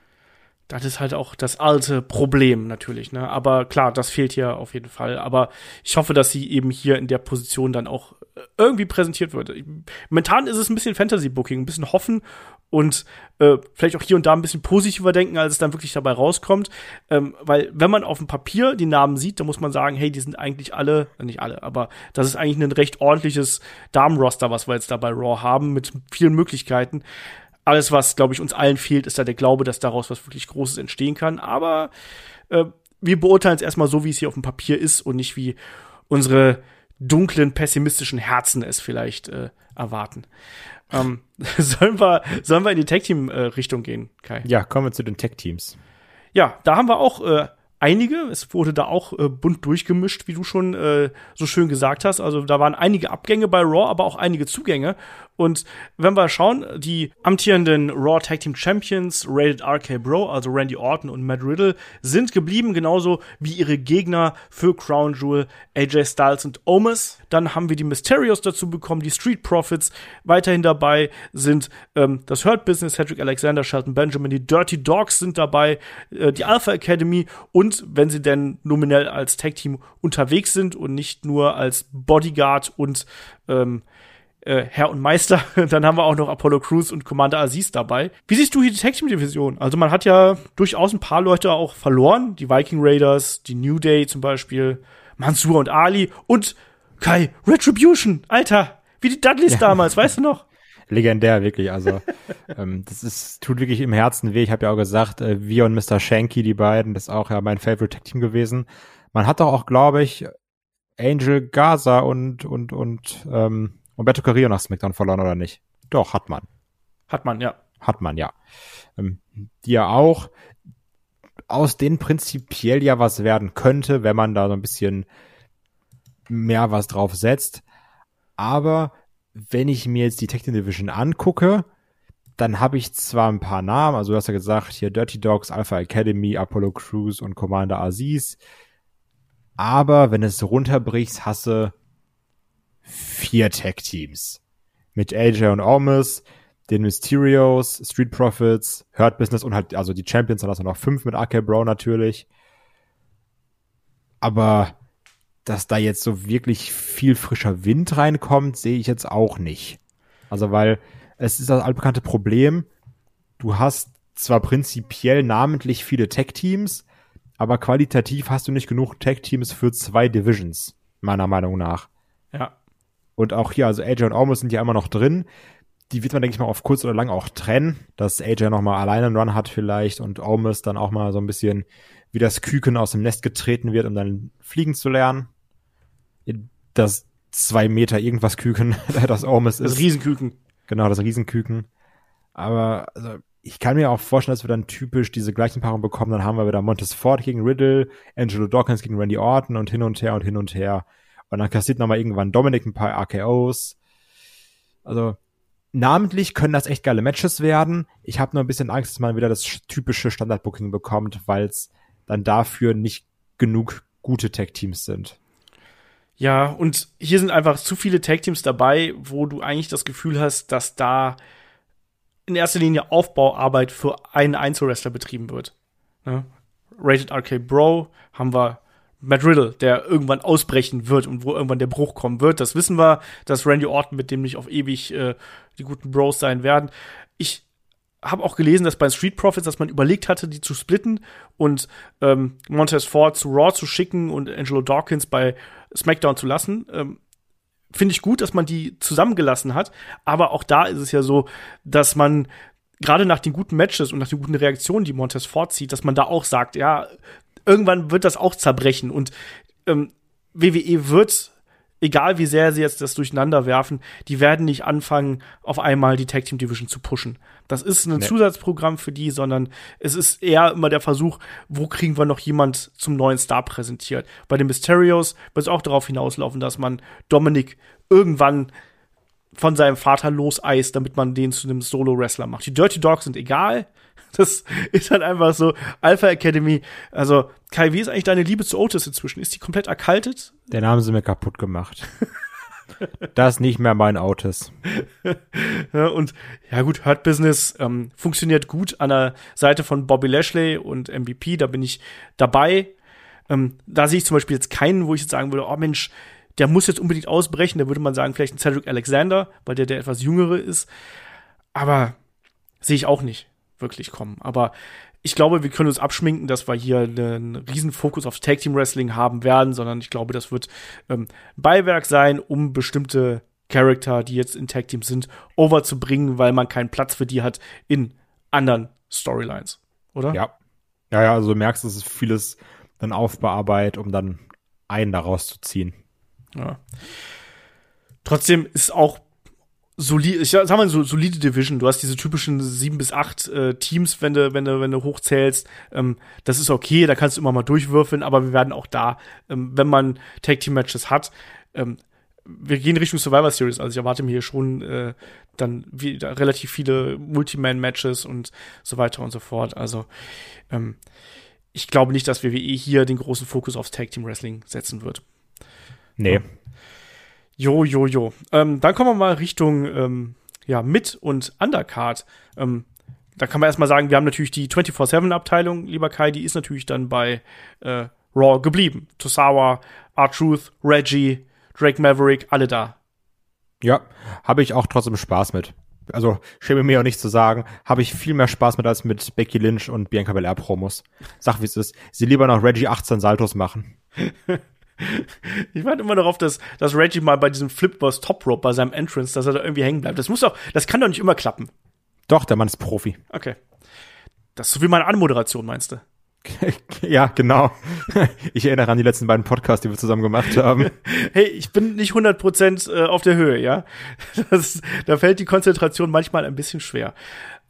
Das ist halt auch das alte Problem natürlich, ne? Aber klar, das fehlt hier auf jeden Fall. Aber ich hoffe, dass sie eben hier in der Position dann auch äh, irgendwie präsentiert wird. Momentan ist es ein bisschen Fantasy-Booking, ein bisschen hoffen und äh, vielleicht auch hier und da ein bisschen positiver denken, als es dann wirklich dabei rauskommt. Ähm, weil wenn man auf dem Papier die Namen sieht, dann muss man sagen, hey, die sind eigentlich alle, äh, nicht alle, aber das ist eigentlich ein recht ordentliches Damenroster, was wir jetzt da bei Raw haben, mit vielen Möglichkeiten alles, was, glaube ich, uns allen fehlt, ist da der Glaube, dass daraus was wirklich Großes entstehen kann. Aber äh, wir beurteilen es erstmal so, wie es hier auf dem Papier ist und nicht wie unsere dunklen, pessimistischen Herzen es vielleicht äh, erwarten. Ähm, sollen, wir, sollen wir in die Tag-Team-Richtung äh, gehen, Kai? Ja, kommen wir zu den Tag-Teams. Ja, da haben wir auch äh, einige. Es wurde da auch äh, bunt durchgemischt, wie du schon äh, so schön gesagt hast. Also da waren einige Abgänge bei Raw, aber auch einige Zugänge. Und wenn wir schauen, die amtierenden Raw Tag Team Champions, Rated RK Bro, also Randy Orton und Matt Riddle, sind geblieben, genauso wie ihre Gegner für Crown Jewel, AJ Styles und Omis. Dann haben wir die Mysterios dazu bekommen, die Street Profits. Weiterhin dabei sind ähm, das Hurt Business, Cedric Alexander, Shelton Benjamin, die Dirty Dogs sind dabei, äh, die Alpha Academy und wenn sie denn nominell als Tag Team unterwegs sind und nicht nur als Bodyguard und ähm, äh, Herr und Meister. Dann haben wir auch noch Apollo Crews und Commander Aziz dabei. Wie siehst du hier die Tag Team Division? Also man hat ja durchaus ein paar Leute auch verloren. Die Viking Raiders, die New Day zum Beispiel, Mansur und Ali und Kai, Retribution, Alter, wie die Dudleys ja. damals, weißt du noch? Legendär, wirklich. Also, ähm, das ist, tut wirklich im Herzen weh. Ich habe ja auch gesagt, äh, wir und Mr. Shanky, die beiden, das ist auch ja mein Favorite Tag Team gewesen. Man hat doch auch, glaube ich, Angel Gaza und, und, und, ähm, Umberto Carrillo nach SmackDown verloren oder nicht? Doch, hat man. Hat man, ja. Hat man, ja. Ähm, die ja auch, aus denen prinzipiell ja was werden könnte, wenn man da so ein bisschen mehr was drauf setzt. Aber wenn ich mir jetzt die Technical Division angucke, dann habe ich zwar ein paar Namen, also du hast ja gesagt, hier Dirty Dogs, Alpha Academy, Apollo Crews und Commander Aziz. Aber wenn es runterbrichst, hast du vier Tag-Teams. Mit AJ und Almas, den Mysterios, Street Profits, Hurt Business und halt, also die Champions, dann hast du noch fünf mit RK Bro natürlich. Aber dass da jetzt so wirklich viel frischer Wind reinkommt, sehe ich jetzt auch nicht. Also, weil es ist das altbekannte Problem, du hast zwar prinzipiell namentlich viele Tech-Teams, aber qualitativ hast du nicht genug Tech-Teams für zwei Divisions, meiner Meinung nach. Ja. Und auch hier, also AJ und Almost sind ja immer noch drin. Die wird man, denke ich mal, auf kurz oder lang auch trennen, dass AJ nochmal alleine einen Run hat vielleicht und Almost dann auch mal so ein bisschen wie das Küken aus dem Nest getreten wird, um dann fliegen zu lernen. Das zwei Meter irgendwas Küken, das Almost ist. Das Riesenküken. Genau, das Riesenküken. Aber also, ich kann mir auch vorstellen, dass wir dann typisch diese gleichen Paarungen bekommen. Dann haben wir wieder Montes Ford gegen Riddle, Angelo Dawkins gegen Randy Orton und hin und her und hin und her. Und dann kassiert nochmal irgendwann Dominic ein paar RKOs. Also, namentlich können das echt geile Matches werden. Ich habe nur ein bisschen Angst, dass man wieder das typische Standard-Booking bekommt, weil es dann dafür nicht genug gute Tag-Teams sind. Ja, und hier sind einfach zu viele Tag-Teams dabei, wo du eigentlich das Gefühl hast, dass da in erster Linie Aufbauarbeit für einen Einzelwrestler betrieben wird. Ne? Rated RK Bro haben wir Matt Riddle, der irgendwann ausbrechen wird und wo irgendwann der Bruch kommen wird. Das wissen wir, dass Randy Orton mit dem nicht auf ewig äh, die guten Bros sein werden. Ich habe auch gelesen, dass bei Street Profits, dass man überlegt hatte, die zu splitten und ähm, Montez Ford zu Raw zu schicken und Angelo Dawkins bei SmackDown zu lassen. Ähm, Finde ich gut, dass man die zusammengelassen hat, aber auch da ist es ja so, dass man gerade nach den guten Matches und nach den guten Reaktionen, die Montez Ford zieht, dass man da auch sagt, ja, irgendwann wird das auch zerbrechen und ähm, WWE wird egal wie sehr sie jetzt das durcheinander werfen, die werden nicht anfangen, auf einmal die Tag Team Division zu pushen. Das ist ein nee. Zusatzprogramm für die, sondern es ist eher immer der Versuch, wo kriegen wir noch jemand zum neuen Star präsentiert. Bei den Mysterios wird es auch darauf hinauslaufen, dass man Dominik irgendwann von seinem Vater loseist, damit man den zu einem Solo-Wrestler macht. Die Dirty Dogs sind egal. Das ist halt einfach so. Alpha Academy. Also, Kai, wie ist eigentlich deine Liebe zu Otis inzwischen? Ist die komplett erkaltet? Den haben sie mir kaputt gemacht. das ist nicht mehr mein Otis. ja, und ja gut, Hurt Business ähm, funktioniert gut an der Seite von Bobby Lashley und MVP, da bin ich dabei. Ähm, da sehe ich zum Beispiel jetzt keinen, wo ich jetzt sagen würde, oh Mensch, der muss jetzt unbedingt ausbrechen. Da würde man sagen, vielleicht ein Cedric Alexander, weil der der etwas jüngere ist. Aber sehe ich auch nicht wirklich kommen. Aber ich glaube, wir können uns abschminken, dass wir hier einen riesen Fokus auf Tag Team Wrestling haben werden, sondern ich glaube, das wird ähm, Beiwerk sein, um bestimmte Charakter, die jetzt in Tag Teams sind, overzubringen, weil man keinen Platz für die hat in anderen Storylines, oder? Ja. Ja, ja, also du merkst, es ist vieles dann Aufbearbeitet, um dann einen daraus zu ziehen. Ja. Trotzdem ist auch solide, ich sag mal so solide Division. Du hast diese typischen sieben bis acht äh, Teams, wenn du, wenn du, wenn du hochzählst. Ähm, das ist okay, da kannst du immer mal durchwürfeln, aber wir werden auch da, ähm, wenn man Tag Team Matches hat, ähm, wir gehen Richtung Survivor Series, also ich erwarte mir hier schon äh, dann wieder relativ viele Multiman-Matches und so weiter und so fort. Also ähm, ich glaube nicht, dass WWE hier den großen Fokus aufs Tag Team Wrestling setzen wird. Nee. Jo, jo, jo. Ähm, dann kommen wir mal Richtung ähm, ja, Mid- und Undercard. Ähm, da kann man erstmal sagen, wir haben natürlich die 24-7-Abteilung, lieber Kai, die ist natürlich dann bei äh, Raw geblieben. Tosawa, R-Truth, Reggie, Drake Maverick, alle da. Ja, habe ich auch trotzdem Spaß mit. Also, schäme mir auch nicht zu sagen, habe ich viel mehr Spaß mit als mit Becky Lynch und Bianca Belair Promos. Sag wie es ist. Sie lieber noch Reggie 18 Saltos machen. Ich warte immer darauf, dass, dass Reggie mal bei diesem Flipboss Top Rope bei seinem Entrance, dass er da irgendwie hängen bleibt. Das muss doch, das kann doch nicht immer klappen. Doch, der Mann ist Profi. Okay. Das ist so wie meine Anmoderation, meinst du? ja, genau. Ich erinnere an die letzten beiden Podcasts, die wir zusammen gemacht haben. Hey, ich bin nicht 100% äh, auf der Höhe, ja. Das, da fällt die Konzentration manchmal ein bisschen schwer.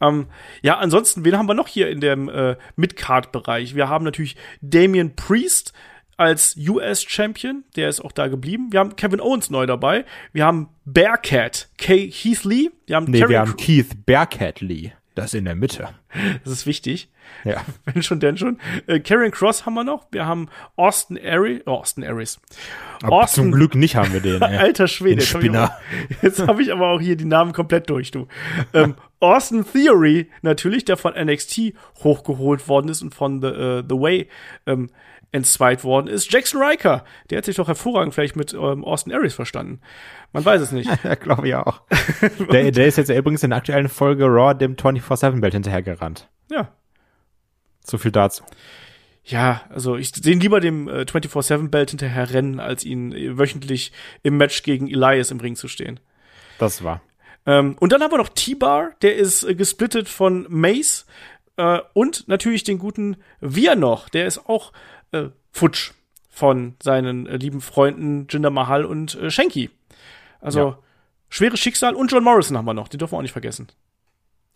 Ähm, ja, ansonsten, wen haben wir noch hier in dem äh, Midcard-Bereich? Wir haben natürlich Damien Priest, als US-Champion, der ist auch da geblieben. Wir haben Kevin Owens neu dabei. Wir haben Bearcat, K Heath Lee. Wir haben nee, Terry wir haben Keith Bearcat Lee. Das in der Mitte. Das ist wichtig. Ja. Wenn schon, denn schon. Äh, Karen Cross haben wir noch. Wir haben Austin Aries. Oh, Austin Aries. Austin- zum Glück nicht haben wir den. ey. Alter Schwede. Den Jetzt habe ich, Spinner. aber- jetzt hab ich aber auch hier die Namen komplett durch, du. ähm, Austin Theory, natürlich, der von NXT hochgeholt worden ist und von The, äh, The Way ähm, entzweit worden ist. Jackson Riker, der hat sich doch hervorragend vielleicht mit ähm, Austin Aries verstanden. Man weiß es nicht. Ja, glaube ich auch. Der, der ist jetzt übrigens in der aktuellen Folge Raw dem 24-7-Belt hinterhergerannt. ja. So viel dazu. Ja, also ich sehe ihn lieber dem äh, 24-7-Belt hinterher rennen, als ihn äh, wöchentlich im Match gegen Elias im Ring zu stehen. Das war. Ähm, und dann haben wir noch T-Bar, der ist äh, gesplittet von Mace äh, und natürlich den guten Wir noch, der ist auch äh, futsch von seinen äh, lieben Freunden Jinder Mahal und äh, Shanky. Also Ja. schweres Schicksal und John Morrison haben wir noch, den dürfen wir auch nicht vergessen.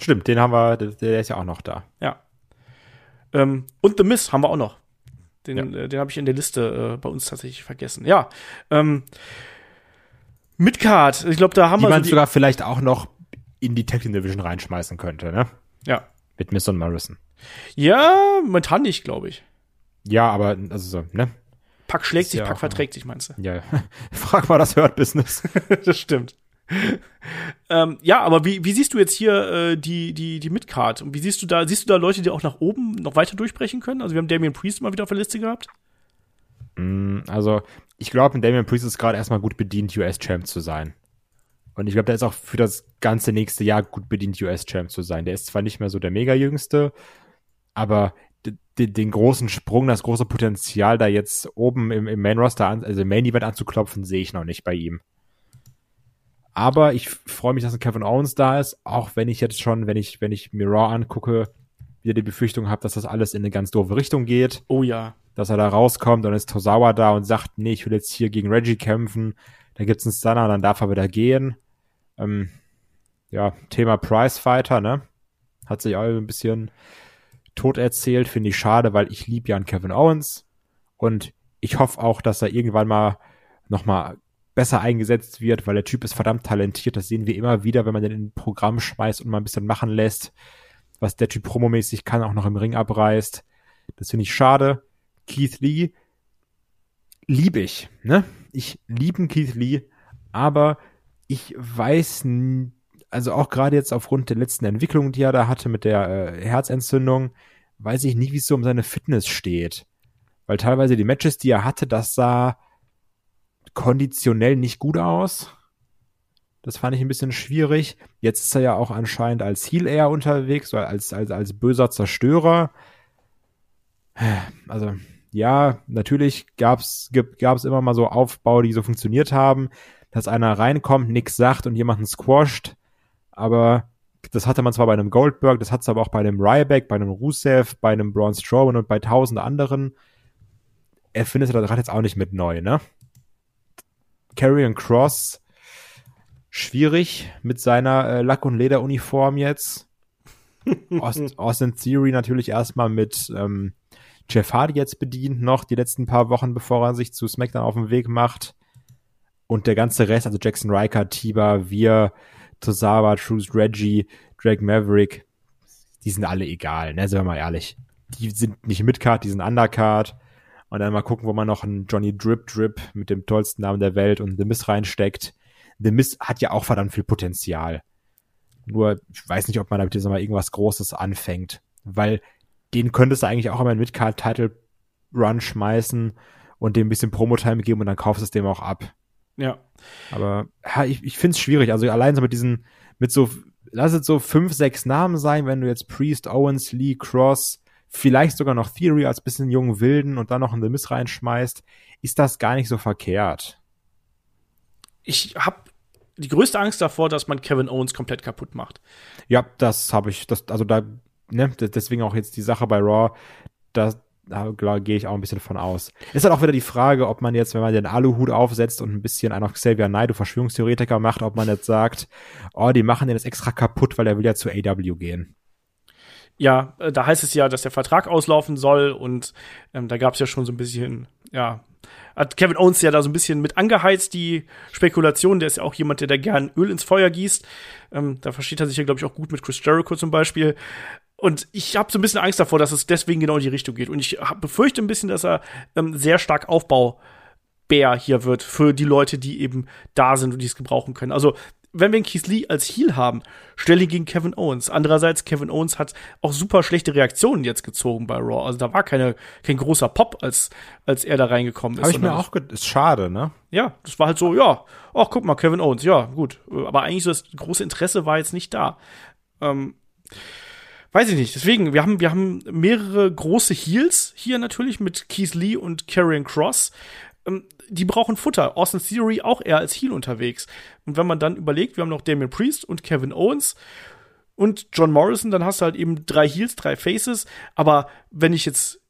Stimmt, den haben wir, der, der ist ja auch noch da. Ja. Ähm, und The Miss haben wir auch noch. Den, Ja. äh, den habe ich in der Liste äh, bei uns tatsächlich vergessen. Ja. Ähm, Midcard, ich glaube, da haben Die wir man so die, sogar vielleicht auch noch in die Team Division reinschmeißen könnte, ne? ja. Mit Miss und Morrison. Ja, momentan nicht, glaube ich. Ja, aber, also so, ne? Pack schlägt sich, ja Pack verträgt sich, meinst du? Ja. Frag mal das Hurt Business. das stimmt. ähm, ja, aber wie, wie siehst du jetzt hier äh, die, die, die Midcard? Und wie siehst du da, siehst du da Leute, die auch nach oben noch weiter durchbrechen können? Also wir haben Damien Priest mal wieder auf der Liste gehabt. Mm, Also, ich glaube, Damian Priest ist gerade erstmal gut bedient, US-Champ zu sein. Und ich glaube, der ist auch für das ganze nächste Jahr gut bedient, US-Champ zu sein. Der ist zwar nicht mehr so der Mega-Jüngste, aber d- d- den großen Sprung, das große Potenzial, da jetzt oben im, im Main-Roster, an, also im Main-Event anzuklopfen, sehe ich noch nicht bei ihm. Aber ich freue mich, dass ein Kevin Owens da ist, auch wenn ich jetzt schon, wenn ich, wenn ich mir Raw angucke, wieder die Befürchtung habe, dass das alles in eine ganz doofe Richtung geht Oh ja. dass er da rauskommt und ist Tosawa da und sagt, nee, ich will jetzt hier gegen Reggie kämpfen. Da gibt's einen Stunner, dann darf er wieder gehen. Ähm, ja, Thema Prizefighter, ne? Hat sich auch ein bisschen tot erzählt, finde ich schade, weil ich liebe ja einen Kevin Owens und ich hoffe auch, dass er irgendwann mal noch mal besser eingesetzt wird, weil der Typ ist verdammt talentiert. Das sehen wir immer wieder, wenn man den in ein Programm schmeißt und mal ein bisschen machen lässt, was der Typ promomäßig kann, auch noch im Ring abreißt. Das finde ich schade. Keith Lee liebe ich, ne? Ich liebe Keith Lee, aber ich weiß, n- also auch gerade jetzt aufgrund der letzten Entwicklung, die er da hatte mit der äh, Herzentzündung, weiß ich nicht, wie es so um seine Fitness steht. Weil teilweise die Matches, die er hatte, das sah konditionell nicht gut aus. Das fand ich ein bisschen schwierig. Jetzt ist er ja auch anscheinend als Heel eher unterwegs, als, als, als böser Zerstörer. Also, ja, natürlich gab's, gab's immer mal so Aufbau, die so funktioniert haben, dass einer reinkommt, nix sagt und jemanden squasht. Aber das hatte man zwar bei einem Goldberg, das hat's aber auch bei einem Ryback, bei einem Rusev, bei einem Braun Strowman und bei tausend anderen. Er findet das gerade jetzt auch nicht mit neu, ne? Carrion Cross, schwierig mit seiner äh, Lack- und Lederuniform jetzt. Austin, Austin Theory natürlich erstmal mit ähm, Jeff Hardy jetzt bedient noch die letzten paar Wochen, bevor er sich zu SmackDown auf den Weg macht. Und der ganze Rest, also Jackson Riker, Tiba, Wir, Tozawa, Truth, Reggie, Drake Maverick, die sind alle egal, ne, sind wir mal ehrlich. Die sind nicht Midcard, die sind Undercard. Und dann mal gucken, wo man noch einen Johnny Drip Drip mit dem tollsten Namen der Welt und The Miz reinsteckt. The Miz hat ja auch verdammt viel Potenzial. Nur, ich weiß nicht, ob man damit jetzt mal irgendwas Großes anfängt. Weil den könntest du eigentlich auch immer einen Midcard-Title-Run schmeißen und dem ein bisschen Promo-Time geben und dann kaufst du es dem auch ab. Ja. Aber ja, ich, ich finde es schwierig. Also allein so mit diesen, mit so, lass es so fünf, sechs Namen sein, wenn du jetzt Priest, Owens, Lee, Cross, vielleicht sogar noch Theory als bisschen jungen Wilden und dann noch in The Miss reinschmeißt, ist das gar nicht so verkehrt. Ich habe die größte Angst davor, dass man Kevin Owens komplett kaputt macht. Ja, das habe ich, das, also da, ne, deswegen auch jetzt die Sache bei Raw, da, da klar, gehe ich auch ein bisschen von aus. Ist halt auch wieder die Frage, ob man jetzt, wenn man den Aluhut aufsetzt und ein bisschen einen auf Xavier Naidoo Verschwörungstheoretiker macht, ob man jetzt sagt, oh, die machen den jetzt extra kaputt, weil er will ja zu AW gehen. Ja, äh, da heißt es ja, dass der Vertrag auslaufen soll und ähm, da gab es ja schon so ein bisschen, ja, hat Kevin Owens ja da so ein bisschen mit angeheizt, die Spekulation. Der ist ja auch jemand, der da gern Öl ins Feuer gießt. Ähm, da versteht er sich ja, glaube ich, auch gut mit Chris Jericho zum Beispiel. Und ich habe so ein bisschen Angst davor, dass es deswegen genau in die Richtung geht. Und ich hab, befürchte ein bisschen, dass er ähm, sehr stark Aufbaubär hier wird für die Leute, die eben da sind und die es gebrauchen können. Also wenn wir einen Keith Lee als Heel haben, stelle ihn gegen Kevin Owens. Andererseits, Kevin Owens hat auch super schlechte Reaktionen jetzt gezogen bei Raw. Also da war keine, kein großer Pop, als, als er da reingekommen ist. Habe ich mir auch ist schade, ne? Ja, das war halt so, ja, ach, guck mal, Kevin Owens, ja, gut. Aber eigentlich so das große Interesse war jetzt nicht da. Ähm, weiß ich nicht. Deswegen, wir haben, wir haben mehrere große Heels hier natürlich mit Keith Lee und Karrion Cross. Ähm, die brauchen Futter. Austin Theory auch eher als Heel unterwegs. Und wenn man dann überlegt, wir haben noch Damien Priest und Kevin Owens und John Morrison, dann hast du halt eben drei Heels, drei Faces. Aber wenn ich jetzt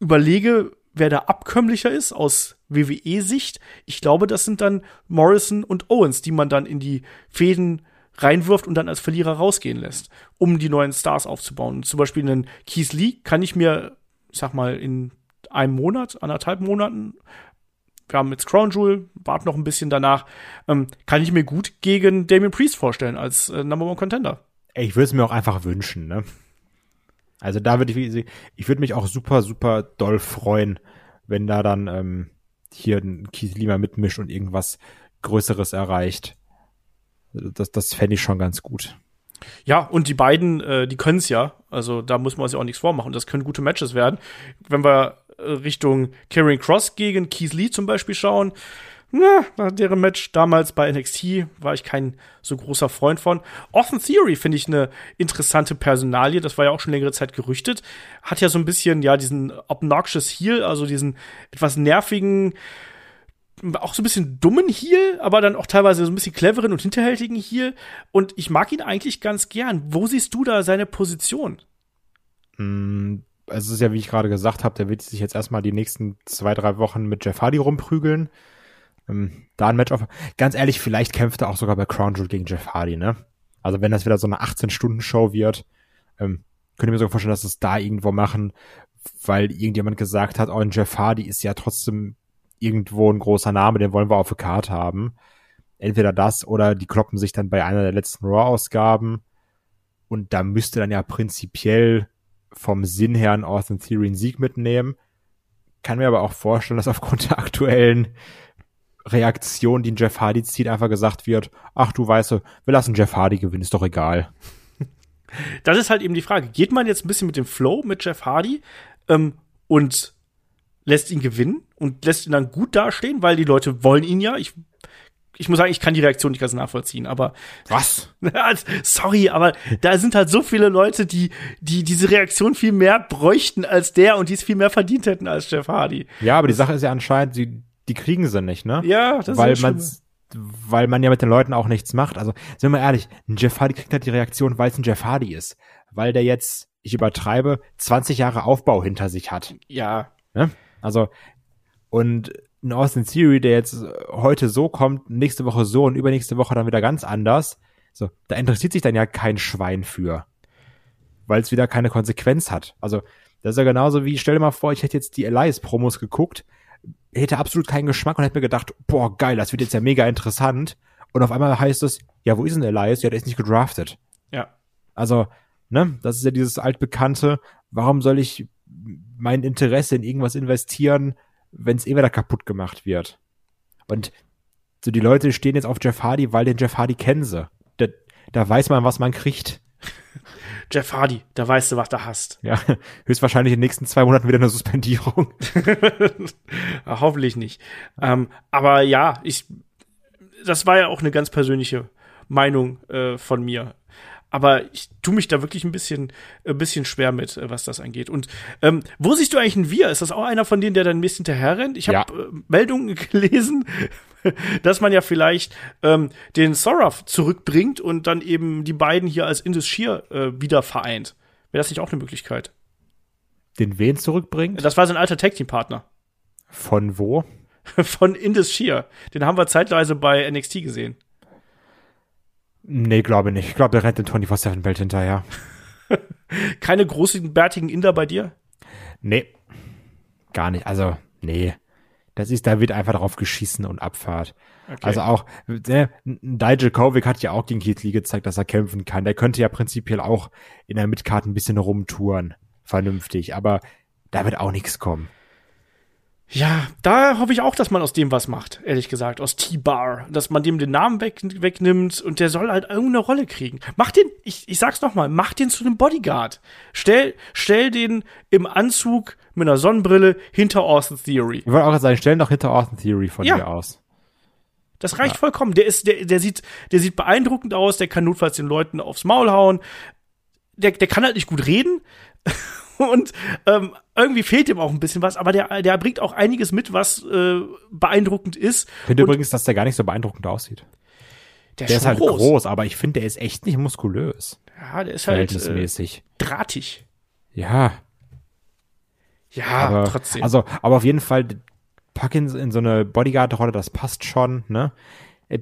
überlege, wer da abkömmlicher ist aus WWE-Sicht, ich glaube, das sind dann Morrison und Owens, die man dann in die Fäden reinwirft und dann als Verlierer rausgehen lässt, um die neuen Stars aufzubauen. Zum Beispiel einen Keith Lee kann ich mir, ich sag mal, in einem Monat, anderthalb Monaten wir haben jetzt Crown Jewel, warten noch ein bisschen danach, ähm, kann ich mir gut gegen Damien Priest vorstellen als äh, Number One Contender. Ich würde es mir auch einfach wünschen, ne? Also da würde ich, ich würde mich auch super, super doll freuen, wenn da dann ähm, hier ein Keith Lima mitmischt und irgendwas Größeres erreicht. Das, das fände ich schon ganz gut. Ja, und die beiden, äh, die können es ja. Also da muss man sich auch nichts vormachen. Das können gute Matches werden. Wenn wir Richtung Karrion Cross gegen Keith Lee zum Beispiel schauen. Na, deren Match damals bei NXT war ich kein so großer Freund von. Austin Theory finde ich eine interessante Personalie. Das war ja auch schon längere Zeit gerüchtet. Hat ja so ein bisschen, ja, diesen obnoxious Heel, also diesen etwas nervigen, auch so ein bisschen dummen Heel, aber dann auch teilweise so ein bisschen cleveren und hinterhältigen Heel. Und ich mag ihn eigentlich ganz gern. Wo siehst du da seine Position? Also es ist ja, wie ich gerade gesagt habe, der wird sich jetzt erstmal die nächsten zwei, drei Wochen mit Jeff Hardy rumprügeln. Ähm, da ein Match auf. Ganz ehrlich, vielleicht kämpft er auch sogar bei Crown Jewel gegen Jeff Hardy, ne? Also wenn das wieder so eine 18-Stunden-Show wird, ähm, könnt ihr mir sogar vorstellen, dass es da irgendwo machen, weil irgendjemand gesagt hat, oh, Jeff Hardy ist ja trotzdem irgendwo ein großer Name, den wollen wir auf der Karte haben. Entweder das oder die kloppen sich dann bei einer der letzten Raw-Ausgaben. Und da müsste dann ja prinzipiell vom Sinn her einen Austin Theory einen Sieg mitnehmen. Kann mir aber auch vorstellen, dass aufgrund der aktuellen Reaktion, die Jeff Hardy zieht, einfach gesagt wird, ach du weißt, wir lassen Jeff Hardy gewinnen, ist doch egal. Das ist halt eben die Frage. Geht man jetzt ein bisschen mit dem Flow mit Jeff Hardy ähm, und lässt ihn gewinnen und lässt ihn dann gut dastehen, weil die Leute wollen ihn ja. Ich ich muss sagen, ich kann die Reaktion nicht ganz nachvollziehen, aber. Was? Sorry, aber da sind halt so viele Leute, die, die diese Reaktion viel mehr bräuchten als der und die es viel mehr verdient hätten als Jeff Hardy. Ja, aber die Sache ist ja anscheinend, die, die kriegen sie nicht, ne? Ja, das weil ist man weil man ja mit den Leuten auch nichts macht. Also, sind wir ehrlich, ein Jeff Hardy kriegt halt die Reaktion, weil es ein Jeff Hardy ist. Weil der jetzt, ich übertreibe, 20 Jahre Aufbau hinter sich hat. Ja. Ne? Also, und ein Austin Theory, der jetzt heute so kommt, nächste Woche so und übernächste Woche dann wieder ganz anders. So, da interessiert sich dann ja kein Schwein für. Weil es wieder keine Konsequenz hat. Also, das ist ja genauso wie, stell dir mal vor, ich hätte jetzt die Elias-Promos geguckt, hätte absolut keinen Geschmack und hätte mir gedacht, boah, geil, das wird jetzt ja mega interessant. Und auf einmal heißt es, ja, wo ist denn Elias? Ja, der ist nicht gedraftet. Ja. Also, ne, das ist ja dieses altbekannte, warum soll ich mein Interesse in irgendwas investieren, wenn es eh wieder kaputt gemacht wird. Und so die Leute stehen jetzt auf Jeff Hardy, weil den Jeff Hardy kennen sie. Da, da weiß man, was man kriegt. Jeff Hardy, da weißt du, was du hast. Ja, höchstwahrscheinlich in den nächsten zwei Monaten wieder eine Suspendierung. Hoffentlich nicht. Ähm, aber ja, ich, das war ja auch eine ganz persönliche Meinung äh, von mir aber ich tue mich da wirklich ein bisschen, ein bisschen schwer mit, äh, was das angeht. Und ähm, wo siehst du eigentlich einen Wir? Ist das auch einer von denen, der dann ein bisschen hinterher rennt? Ich habe ja. äh, Meldungen gelesen, dass man ja vielleicht ähm, den Soraf zurückbringt und dann eben die beiden hier als Indus Shear äh, wieder vereint. Wäre das nicht auch eine Möglichkeit? Den wen zurückbringt? Das war sein alter Tag Team Partner. Von wo? Von Indus Shear. Den haben wir zeitweise bei NXT gesehen. Nee, glaube nicht. Ich glaube, der rennt den 24-7-Belt hinterher. Keine großen, bärtigen Inder bei dir? Nee. Gar nicht. Also, nee. Das ist, da wird einfach drauf geschissen und Abfahrt. Okay. Also auch, ne, Dijakovic hat ja auch gegen Keith Lee gezeigt, dass er kämpfen kann. Der könnte ja prinzipiell auch in der Midcard ein bisschen rumtouren. Vernünftig. Aber da wird auch nichts kommen. Ja, da hoffe ich auch, dass man aus dem was macht, ehrlich gesagt, aus T-Bar. Dass man dem den Namen weg, wegnimmt und der soll halt irgendeine Rolle kriegen. Mach den, ich, ich sag's nochmal, mach den zu einem Bodyguard. Stell, stell den im Anzug mit einer Sonnenbrille hinter Austin Theory. Ich wollte auch sagen, stellen doch hinter Austin Theory von ja. dir aus. Das reicht ja. vollkommen. Der ist, der, der sieht, der sieht beeindruckend aus, der kann notfalls den Leuten aufs Maul hauen. Der, der kann halt nicht gut reden. Und ähm, irgendwie fehlt ihm auch ein bisschen was, aber der, der bringt auch einiges mit, was äh, beeindruckend ist. Ich finde übrigens, dass der gar nicht so beeindruckend aussieht. Der, der ist, ist halt groß. groß. aber ich finde, der ist echt nicht muskulös. Ja, der ist halt äh, drahtig. Ja. Ja, aber, trotzdem. Also, aber auf jeden Fall, pack ihn in so eine Bodyguard-Rolle, das passt schon, ne? Äh,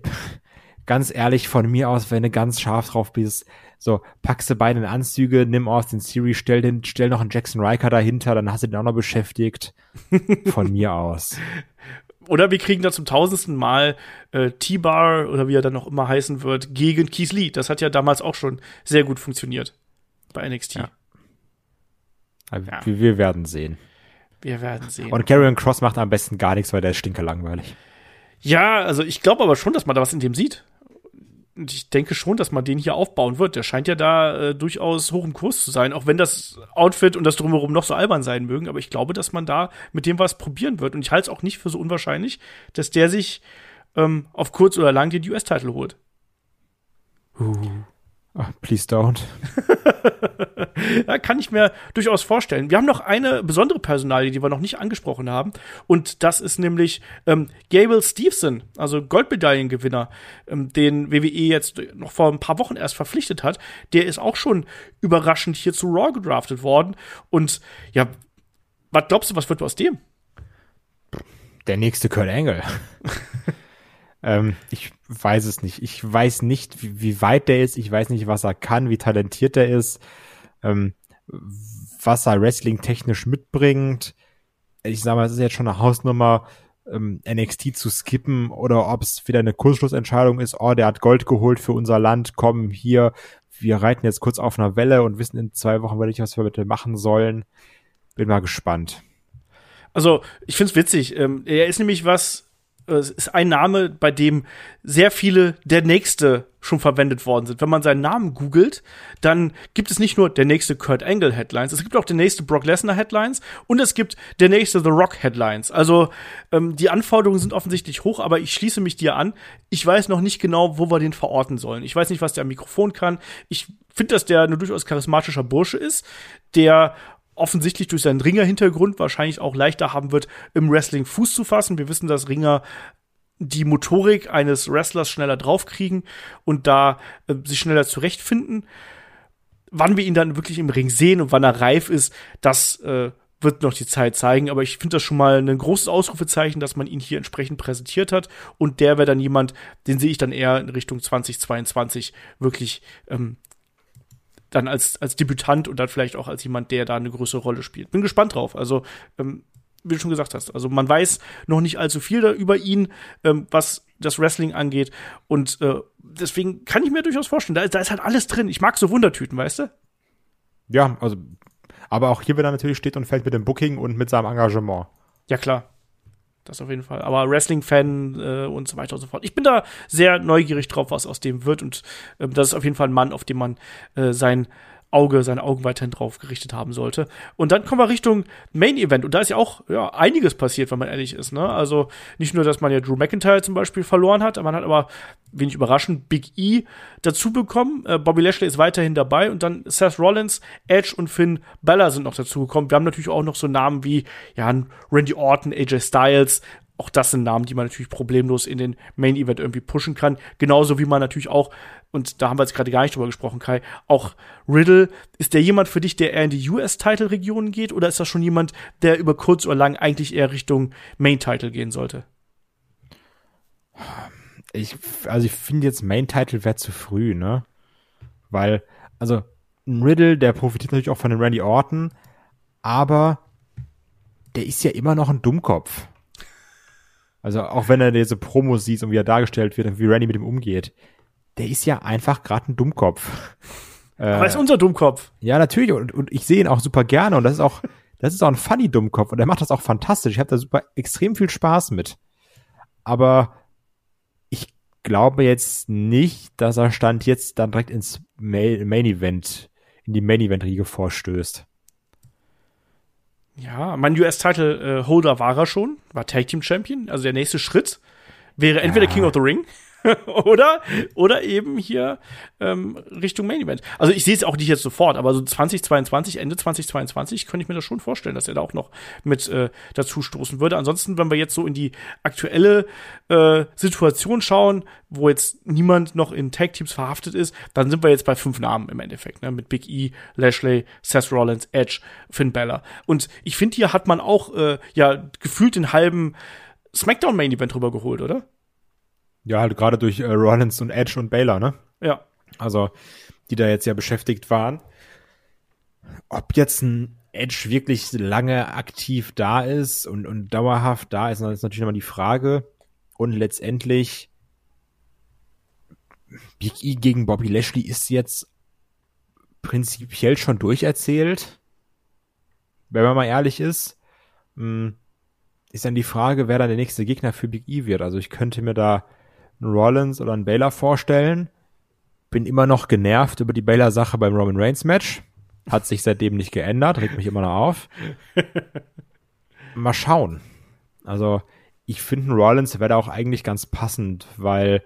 ganz ehrlich, von mir aus, wenn du ganz scharf drauf bist, so, packst du beide in Anzüge, nimm aus den Series, stell den, stell noch einen Jackson Riker dahinter, dann hast du den auch noch beschäftigt. Von mir aus. Oder wir kriegen da zum tausendsten Mal äh, T-Bar oder wie er dann noch immer heißen wird, gegen Keith Lee. Das hat ja damals auch schon sehr gut funktioniert bei NXT. Ja. ja. Wir, wir, werden sehen. Wir werden sehen. Und Karrion Cross macht am besten gar nichts, weil der ist stinke langweilig. Ja, also ich glaube aber schon, dass man da was in dem sieht. Und ich denke schon, dass man den hier aufbauen wird. Der scheint ja da äh, durchaus hoch im Kurs zu sein, auch wenn das Outfit und das drumherum noch so albern sein mögen. Aber ich glaube, dass man da mit dem was probieren wird. Und ich halte es auch nicht für so unwahrscheinlich, dass der sich ähm, auf kurz oder lang den US-Titel holt. Uh. Oh, please don't. ja, kann ich mir durchaus vorstellen. Wir haben noch eine besondere Personalie, die wir noch nicht angesprochen haben. Und das ist nämlich ähm, Gable Stevenson, also Goldmedaillengewinner, ähm, den WWE jetzt noch vor ein paar Wochen erst verpflichtet hat. Der ist auch schon überraschend hier zu Raw gedraftet worden. Und ja, was glaubst du, was wird aus dem? Der nächste Kurt Angle. Ähm, ich weiß es nicht. Ich weiß nicht, wie, wie, weit der ist. Ich weiß nicht, was er kann, wie talentiert er ist, ähm, was er Wrestling technisch mitbringt. Ich sag mal, es ist jetzt schon eine Hausnummer, ähm, NXT zu skippen oder ob es wieder eine Kurzschlussentscheidung ist. Oh, der hat Gold geholt für unser Land. Komm hier, wir reiten jetzt kurz auf einer Welle und wissen in zwei Wochen, werde ich was wir mit dem machen sollen. Bin mal gespannt. Also, ich find's witzig. Ähm, er ist nämlich was, es ist ein Name, bei dem sehr viele der nächste schon verwendet worden sind. Wenn man seinen Namen googelt, dann gibt es nicht nur der nächste Kurt Angle Headlines, es gibt auch der nächste Brock Lesnar Headlines und es gibt der nächste The Rock Headlines. Also ähm, die Anforderungen sind offensichtlich hoch, aber ich schließe mich dir an. Ich weiß noch nicht genau, wo wir den verorten sollen. Ich weiß nicht, was der am Mikrofon kann. Ich finde, dass der ein durchaus charismatischer Bursche ist, der offensichtlich durch seinen Ringer-Hintergrund wahrscheinlich auch leichter haben wird, im Wrestling Fuß zu fassen. Wir wissen, dass Ringer die Motorik eines Wrestlers schneller draufkriegen und da äh, sich schneller zurechtfinden. Wann wir ihn dann wirklich im Ring sehen und wann er reif ist, das äh, wird noch die Zeit zeigen. Aber ich finde das schon mal ein großes Ausrufezeichen, dass man ihn hier entsprechend präsentiert hat. Und der wäre dann jemand, den sehe ich dann eher in Richtung 2022 wirklich ähm, dann als, als Debütant und dann vielleicht auch als jemand, der da eine größere Rolle spielt. Bin gespannt drauf. Also, ähm, wie du schon gesagt hast, also man weiß noch nicht allzu viel da über ihn, ähm, was das Wrestling angeht. Und äh, deswegen kann ich mir durchaus vorstellen, da, da ist halt alles drin. Ich mag so Wundertüten, weißt du? Ja, also, aber auch hier wieder natürlich steht und fällt mit dem Booking und mit seinem Engagement. Ja, klar. Das auf jeden Fall. Aber Wrestling-Fan äh, und so weiter und so fort. Ich bin da sehr neugierig drauf, was aus dem wird. Und äh, das ist auf jeden Fall ein Mann, auf den man äh, sein Auge, seine Augen weiterhin drauf gerichtet haben sollte. Und dann kommen wir Richtung Main Event. Und da ist ja auch ja, einiges passiert, wenn man ehrlich ist. Ne? Also nicht nur, dass man ja Drew McIntyre zum Beispiel verloren hat, man hat aber, wenig überraschend, Big E dazu bekommen. Äh, Bobby Lashley ist weiterhin dabei. Und dann Seth Rollins, Edge und Finn Bella sind noch dazu gekommen. Wir haben natürlich auch noch so Namen wie ja, Randy Orton, AJ Styles, auch das sind Namen, die man natürlich problemlos in den Main Event irgendwie pushen kann. Genauso wie man natürlich auch, und da haben wir jetzt gerade gar nicht drüber gesprochen, Kai, auch Riddle, ist der jemand für dich, der eher in die US-Title-Regionen geht, oder ist das schon jemand, der über kurz oder lang eigentlich eher Richtung Main-Title gehen sollte? Ich, also ich finde jetzt Main-Title wäre zu früh, ne? Weil, also, ein Riddle, der profitiert natürlich auch von dem Randy Orton, aber der ist ja immer noch ein Dummkopf. Also auch wenn er diese Promos sieht und wie er dargestellt wird und wie Randy mit ihm umgeht, der ist ja einfach gerade ein Dummkopf. Aber er ist unser Dummkopf. Ja, natürlich. Und, und ich sehe ihn auch super gerne. Und das ist auch, das ist auch ein funny Dummkopf. Und er macht das auch fantastisch. Ich habe da super extrem viel Spaß mit. Aber ich glaube jetzt nicht, dass er Stand jetzt dann direkt ins Main, Main Event, in die Main Event Riege vorstößt. Ja, mein US-Title-Holder äh, war er schon, war Tag Team Champion. Also der nächste Schritt wäre entweder ja. King of the Ring oder, oder eben hier ähm, Richtung Main Event. Also ich sehe es auch nicht jetzt sofort, aber so 2022, Ende 2022 könnte ich mir das schon vorstellen, dass er da auch noch mit äh, dazu stoßen würde. Ansonsten, wenn wir jetzt so in die aktuelle äh, Situation schauen, wo jetzt niemand noch in Tag Teams verhaftet ist, dann sind wir jetzt bei fünf Namen im Endeffekt, ne? mit Big E, Lashley, Seth Rollins, Edge, Finn Balor. Und ich finde, hier hat man auch äh, ja gefühlt den halben SmackDown Main Event drüber geholt, oder? Ja, halt gerade durch äh, Rollins und Edge und Baylor, ne? Ja. Also, die da jetzt ja beschäftigt waren. Ob jetzt ein Edge wirklich lange aktiv da ist und, und dauerhaft da ist, ist natürlich nochmal die Frage. Und letztendlich, Big E gegen Bobby Lashley ist jetzt prinzipiell schon durcherzählt. Wenn man mal ehrlich ist, hm, ist dann die Frage, wer dann der nächste Gegner für Big E wird. Also ich könnte mir da einen Rollins oder einen Baylor vorstellen. Bin immer noch genervt über die Baylor-Sache beim Roman Reigns-Match. Hat sich seitdem nicht geändert, regt mich immer noch auf. Mal schauen. Also, ich finde, Rollins wäre da auch eigentlich ganz passend, weil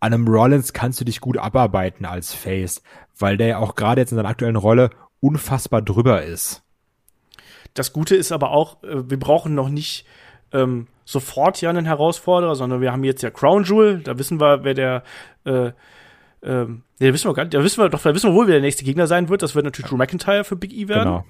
an einem Rollins kannst du dich gut abarbeiten als Face, weil der ja auch gerade jetzt in seiner aktuellen Rolle unfassbar drüber ist. Das Gute ist aber auch, äh, wir brauchen noch nicht ähm, sofort ja einen Herausforderer, sondern wir haben jetzt ja Crown Jewel, da wissen wir, wer der äh, ähm, nee, wissen wir gar nicht, da wissen wir doch, da wissen wir wohl, wer der nächste Gegner sein wird. Das wird natürlich Drew McIntyre für Big E werden. Genau.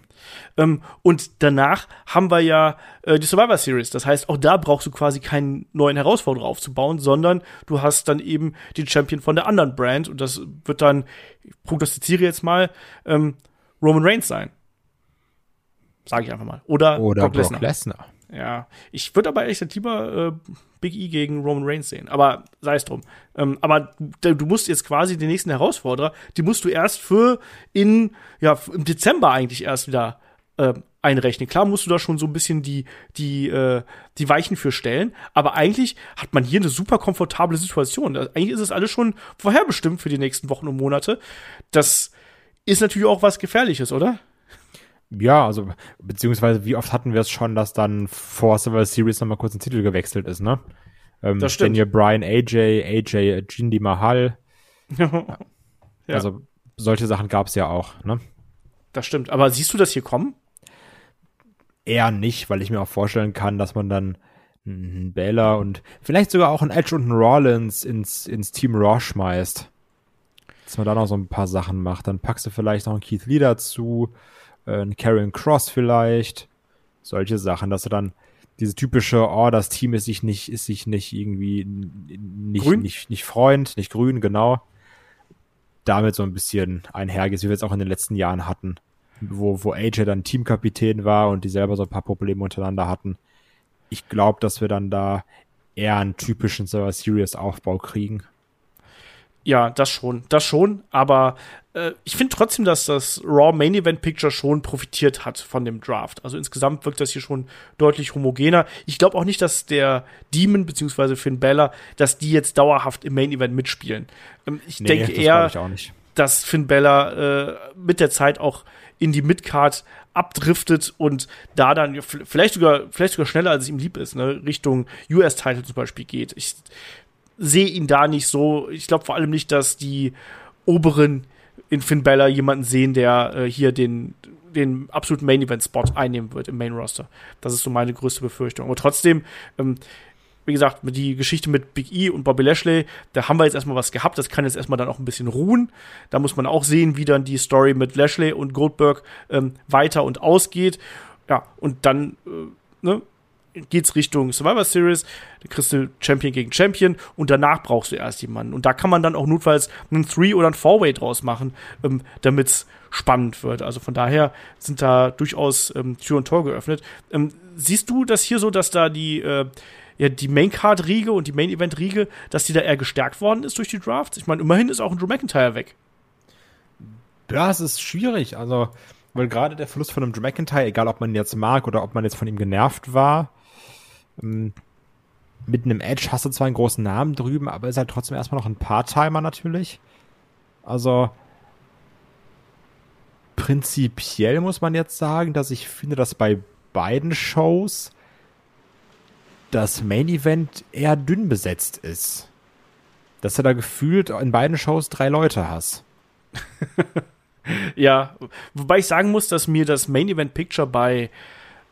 Ähm, und danach haben wir ja äh, die Survivor Series. Das heißt, auch da brauchst du quasi keinen neuen Herausforderer aufzubauen, sondern du hast dann eben den Champion von der anderen Brand und das wird dann, ich prognostiziere jetzt mal, ähm, Roman Reigns sein. Sage ich einfach mal. Oder, Oder Brock Lesnar. Ja, ich würde aber ehrlich gesagt lieber äh, Big E gegen Roman Reigns sehen. Aber sei es drum. Ähm, aber du musst jetzt quasi den nächsten Herausforderer, die musst du erst für in, ja, im Dezember eigentlich erst wieder äh, einrechnen. Klar musst du da schon so ein bisschen die, die, äh, die Weichen für stellen, aber eigentlich hat man hier eine super komfortable Situation. Eigentlich ist es alles schon vorherbestimmt für die nächsten Wochen und Monate. Das ist natürlich auch was Gefährliches, oder? Ja, also, beziehungsweise wie oft hatten wir es schon, dass dann vor Survivor Series nochmal kurz ein Titel gewechselt ist, ne? Ähm, das stimmt. Daniel Bryan, AJ, AJ, Jindy Mahal. ja. Also, solche Sachen gab es ja auch, ne? Das stimmt. Aber siehst du das hier kommen? Eher nicht, weil ich mir auch vorstellen kann, dass man dann einen Baylor und vielleicht sogar auch einen Edge und einen Rollins ins, ins Team Raw schmeißt. Dass man da noch so ein paar Sachen macht. Dann packst du vielleicht noch einen Keith Lee dazu äh, ein Karen Cross vielleicht, solche Sachen, dass er dann diese typische, oh, das Team ist sich nicht, ist sich nicht irgendwie nicht, grün? nicht, nicht Freund, nicht grün, genau. Damit so ein bisschen einhergeht, wie wir es auch in den letzten Jahren hatten, wo, wo AJ dann Teamkapitän war und die selber so ein paar Probleme untereinander hatten. Ich glaube, dass wir dann da eher einen typischen Server Series Aufbau kriegen. Ja, das schon, das schon, aber äh, ich finde trotzdem, dass das Raw Main Event Picture schon profitiert hat von dem Draft. Also insgesamt wirkt das hier schon deutlich homogener. Ich glaube auch nicht, dass der Demon bzw. Finn Balor, dass die jetzt dauerhaft im Main Event mitspielen. Ähm, ich nee, denke eher, ich dass Finn Balor äh, mit der Zeit auch in die Midcard abdriftet und da dann vielleicht sogar vielleicht sogar schneller als es ihm lieb ist, ne, Richtung US Title zum Beispiel geht. Ich sehe ihn da nicht so. Ich glaube vor allem nicht, dass die oberen in Finn Balor jemanden sehen, der äh, hier den den absoluten Main Event Spot einnehmen wird im Main Roster. Das ist so meine größte Befürchtung. Aber trotzdem, ähm, wie gesagt, die Geschichte mit Big E und Bobby Lashley, da haben wir jetzt erstmal was gehabt. Das kann jetzt erstmal dann auch ein bisschen ruhen. Da muss man auch sehen, wie dann die Story mit Lashley und Goldberg ähm, weiter und ausgeht. Ja, und dann, äh, ne, geht's Richtung Survivor Series, da kriegst du Champion gegen Champion und danach brauchst du erst jemanden. Und da kann man dann auch notfalls einen Three- oder einen Four-Way draus machen, ähm, damit's spannend wird. Also von daher sind da durchaus ähm, Tür und Tor geöffnet. Ähm, siehst du das hier so, dass da die, äh, ja, die Main-Card-Riege und die Main-Event-Riege, dass die da eher gestärkt worden ist durch die Drafts? Ich meine, immerhin ist auch ein Drew McIntyre weg. Ja, es ist schwierig. Also, weil gerade der Verlust von einem Drew McIntyre, egal ob man ihn jetzt mag oder ob man jetzt von ihm genervt war, mit einem Edge hast du zwar einen großen Namen drüben, aber ist halt trotzdem erstmal noch ein Part-Timer natürlich. Also, prinzipiell muss man jetzt sagen, dass ich finde, dass bei beiden Shows das Main Event eher dünn besetzt ist. Dass du da gefühlt in beiden Shows drei Leute hast. ja, wobei ich sagen muss, dass mir das Main Event Picture bei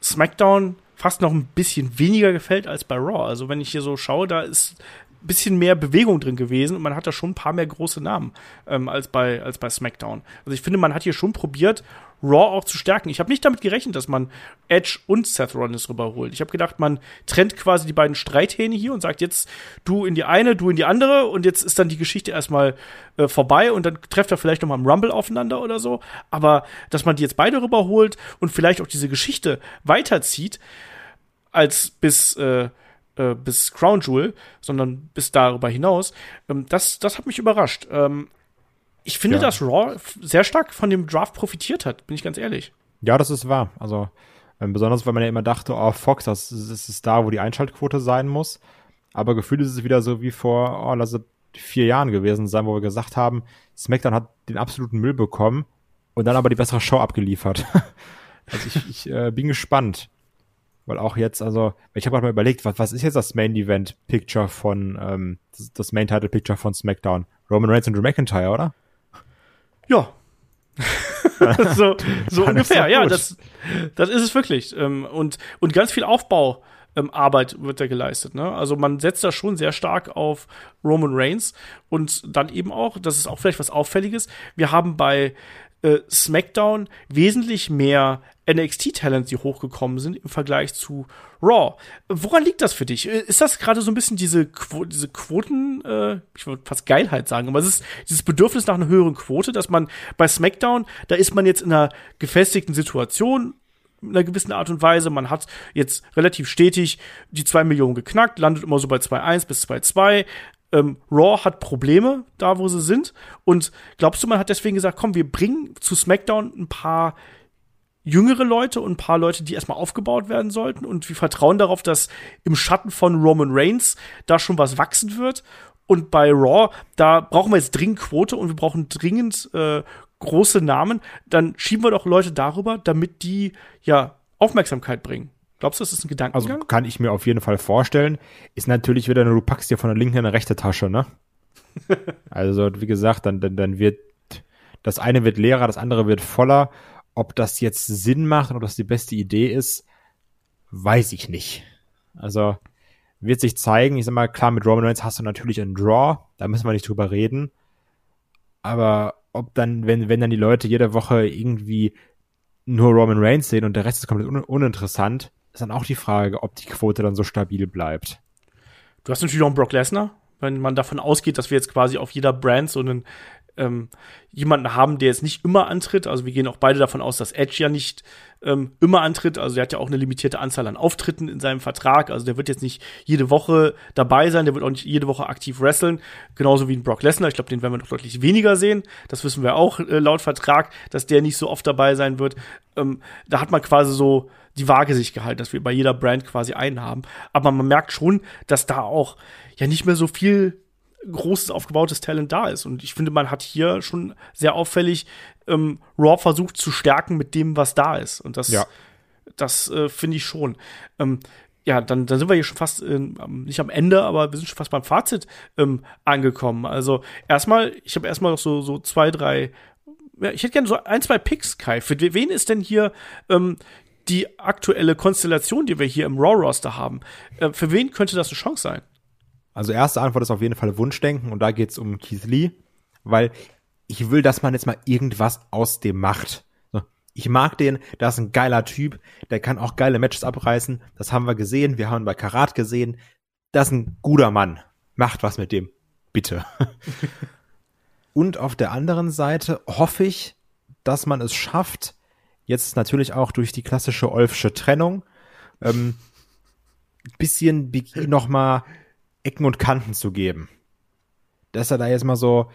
SmackDown fast noch ein bisschen weniger gefällt als bei Raw. Also wenn ich hier so schaue, da ist ein bisschen mehr Bewegung drin gewesen und man hat da schon ein paar mehr große Namen ähm, als, bei, als bei SmackDown. Also ich finde, man hat hier schon probiert, Raw auch zu stärken. Ich habe nicht damit gerechnet, dass man Edge und Seth Rollins rüberholt. Ich habe gedacht, man trennt quasi die beiden Streithähne hier und sagt jetzt du in die eine, du in die andere und jetzt ist dann die Geschichte erstmal äh, vorbei und dann trefft er vielleicht noch mal im Rumble aufeinander oder so. Aber dass man die jetzt beide rüberholt und vielleicht auch diese Geschichte weiterzieht, als bis äh, äh, bis Crown Jewel, sondern bis darüber hinaus, ähm, das, das hat mich überrascht. Ähm, ich finde, ja. dass Raw sehr stark von dem Draft profitiert hat, bin ich ganz ehrlich. Ja, das ist wahr. Also ähm, besonders, weil man ja immer dachte, oh, Fox, das, das ist da, wo die Einschaltquote sein muss. Aber gefühlt ist es wieder so wie vor, oh, lass es vier Jahren gewesen sein, wo wir gesagt haben, SmackDown hat den absoluten Müll bekommen und dann aber die bessere Show abgeliefert. also ich, ich äh, bin gespannt. Weil auch jetzt, also, ich habe gerade mal überlegt, was, was ist jetzt das Main Event Picture von, ähm, das, das Main Title Picture von SmackDown? Roman Reigns und Drew McIntyre, oder? Ja. so so ungefähr, ja, das, das ist es wirklich. Ähm, und, und ganz viel Aufbau. Ähm, Arbeit wird da geleistet. Ne? Also man setzt da schon sehr stark auf Roman Reigns und dann eben auch, das ist auch vielleicht was Auffälliges, wir haben bei äh, SmackDown wesentlich mehr NXT-Talents, die hochgekommen sind im Vergleich zu Raw. Woran liegt das für dich? Äh, ist das gerade so ein bisschen diese, Quo diese Quoten, äh, ich würde fast Geilheit sagen, aber es ist dieses Bedürfnis nach einer höheren Quote, dass man bei SmackDown, da ist man jetzt in einer gefestigten Situation, in einer gewissen Art und Weise. Man hat jetzt relativ stetig die zwei Millionen geknackt, landet immer so bei 2,1 bis 2,2 ähm, Raw hat Probleme da, wo sie sind. Und glaubst du, man hat deswegen gesagt, komm, wir bringen zu SmackDown ein paar jüngere Leute und ein paar Leute, die erstmal aufgebaut werden sollten. Und wir vertrauen darauf, dass im Schatten von Roman Reigns da schon was wachsen wird. Und bei Raw, da brauchen wir jetzt dringend Quote und wir brauchen dringend äh, große Namen. Dann schieben wir doch Leute darüber, damit die ja Aufmerksamkeit bringen. Glaubst du, das ist ein Gedankengang? Also kann ich mir auf jeden Fall vorstellen. Ist natürlich wieder, du packst dir von der linken in eine rechte Tasche, ne? also, wie gesagt, dann, dann, dann wird das eine wird leerer, das andere wird voller. Ob das jetzt Sinn macht oder das die beste Idee ist, weiß ich nicht. Also, wird sich zeigen. Ich sag mal, klar, mit Roman Reigns hast du natürlich einen Draw, da müssen wir nicht drüber reden. Aber ob dann, wenn, wenn dann die Leute jede Woche irgendwie nur Roman Reigns sehen und der Rest ist komplett un uninteressant, ist dann auch die Frage, ob die Quote dann so stabil bleibt. Du hast natürlich auch einen Brock Lesnar, wenn man davon ausgeht, dass wir jetzt quasi auf jeder Brand so einen ähm, jemanden haben, der jetzt nicht immer antritt. Also wir gehen auch beide davon aus, dass Edge ja nicht ähm, immer antritt. Also der hat ja auch eine limitierte Anzahl an Auftritten in seinem Vertrag. Also der wird jetzt nicht jede Woche dabei sein, der wird auch nicht jede Woche aktiv wresteln. Genauso wie ein Brock Lesnar. Ich glaube, den werden wir noch deutlich weniger sehen. Das wissen wir auch äh, laut Vertrag, dass der nicht so oft dabei sein wird. Ähm, da hat man quasi so die Waage sich gehalten, dass wir bei jeder Brand quasi einen haben. Aber man merkt schon, dass da auch ja nicht mehr so viel großes aufgebautes Talent da ist. Und ich finde, man hat hier schon sehr auffällig ähm, Raw versucht zu stärken mit dem, was da ist. Und das, ja. das äh, finde ich schon. Ähm, ja, dann, dann sind wir hier schon fast äh, nicht am Ende, aber wir sind schon fast beim Fazit ähm, angekommen. Also erstmal, ich habe erstmal noch so, so zwei, drei, ja, ich hätte gerne so ein, zwei Picks, Kai. Für wen ist denn hier ähm, die aktuelle Konstellation, die wir hier im Raw-Roster haben? Äh, für wen könnte das eine Chance sein? Also erste Antwort ist auf jeden Fall Wunschdenken und da geht's um Keith Lee, weil ich will, dass man jetzt mal irgendwas aus dem macht. Ich mag den, das ist ein geiler Typ, der kann auch geile Matches abreißen. Das haben wir gesehen, wir haben ihn bei Karat gesehen. Das ist ein guter Mann. Macht was mit dem. Bitte. Und auf der anderen Seite hoffe ich, dass man es schafft, jetzt natürlich auch durch die klassische Olfsche Trennung, ähm, bisschen noch mal Ecken und Kanten zu geben. Dass er da jetzt mal so,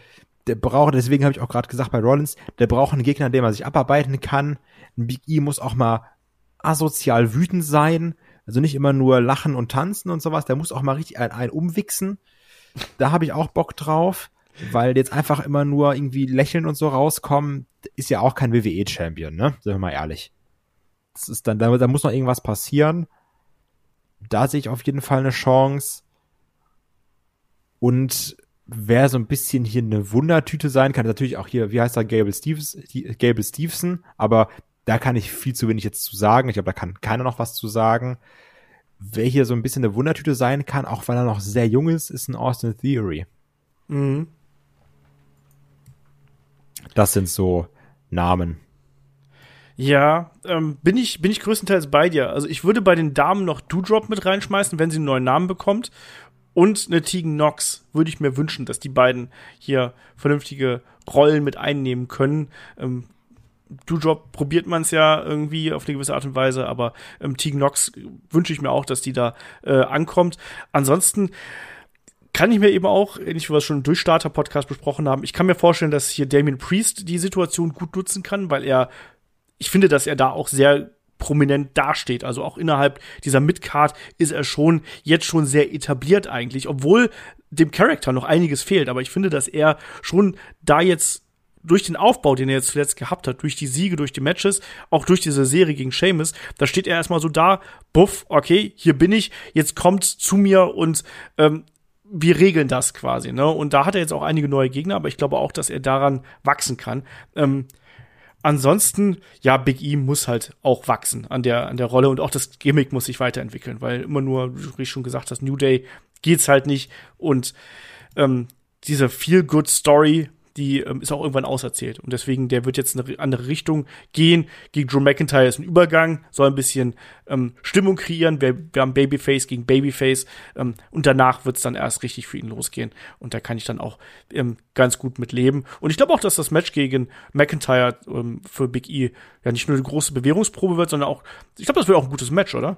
der braucht, deswegen habe ich auch gerade gesagt bei Rollins, der braucht einen Gegner, dem er sich abarbeiten kann. Ein Big E muss auch mal asozial wütend sein, also nicht immer nur lachen und tanzen und sowas, der muss auch mal richtig ein, ein umwichsen. Da habe ich auch Bock drauf, weil jetzt einfach immer nur irgendwie lächeln und so rauskommen, ist ja auch kein WWE-Champion, ne? Sind wir mal ehrlich. Das ist dann, da, da muss noch irgendwas passieren. Da sehe ich auf jeden Fall eine Chance. Und wer so ein bisschen hier eine Wundertüte sein kann, natürlich auch hier, wie heißt er, Gable, Steves, Gable Stevenson, aber da kann ich viel zu wenig jetzt zu sagen. Ich glaube, da kann keiner noch was zu sagen. Wer hier so ein bisschen eine Wundertüte sein kann, auch weil er noch sehr jung ist, ist ein Austin Theory. Mhm. Das sind so Namen. Ja, ähm, bin ich bin ich größtenteils bei dir. Also ich würde bei den Damen noch Doudrop mit reinschmeißen, wenn sie einen neuen Namen bekommt. Und eine Tegan Knox würde ich mir wünschen, dass die beiden hier vernünftige Rollen mit einnehmen können. Ähm, Doudrop probiert man es ja irgendwie auf eine gewisse Art und Weise, aber ähm, Tegan Knox wünsche ich mir auch, dass die da äh, ankommt. Ansonsten kann ich mir eben auch, ähnlich wie wir es schon im Durchstarter-Podcast besprochen haben, ich kann mir vorstellen, dass hier Damien Priest die Situation gut nutzen kann, weil er, ich finde, dass er da auch sehr prominent dasteht. Also auch innerhalb dieser Midcard ist er schon jetzt schon sehr etabliert eigentlich, obwohl dem Charakter noch einiges fehlt. Aber ich finde, dass er schon da jetzt durch den Aufbau, den er jetzt zuletzt gehabt hat, durch die Siege, durch die Matches, auch durch diese Serie gegen Seamus, da steht er erstmal so da, buff, okay, hier bin ich, jetzt kommt zu mir und ähm, wir regeln das quasi, ne? Und da hat er jetzt auch einige neue Gegner, aber ich glaube auch, dass er daran wachsen kann. Ähm, ansonsten, ja, Big E muss halt auch wachsen an der, an der Rolle und auch das Gimmick muss sich weiterentwickeln, weil immer nur, wie ich schon gesagt hast, New Day geht's halt nicht und ähm, diese Feel-Good-Story die ähm, ist auch irgendwann auserzählt. Und deswegen, der wird jetzt in eine andere Richtung gehen. Gegen Drew McIntyre ist ein Übergang, soll ein bisschen ähm, Stimmung kreieren. Wir, wir haben Babyface gegen Babyface. Ähm, und danach wird es dann erst richtig für ihn losgehen. Und da kann ich dann auch ähm, ganz gut mit leben. Und ich glaube auch, dass das Match gegen McIntyre ähm, für Big E ja nicht nur eine große Bewährungsprobe wird, sondern auch, ich glaube, das wird auch ein gutes Match, oder?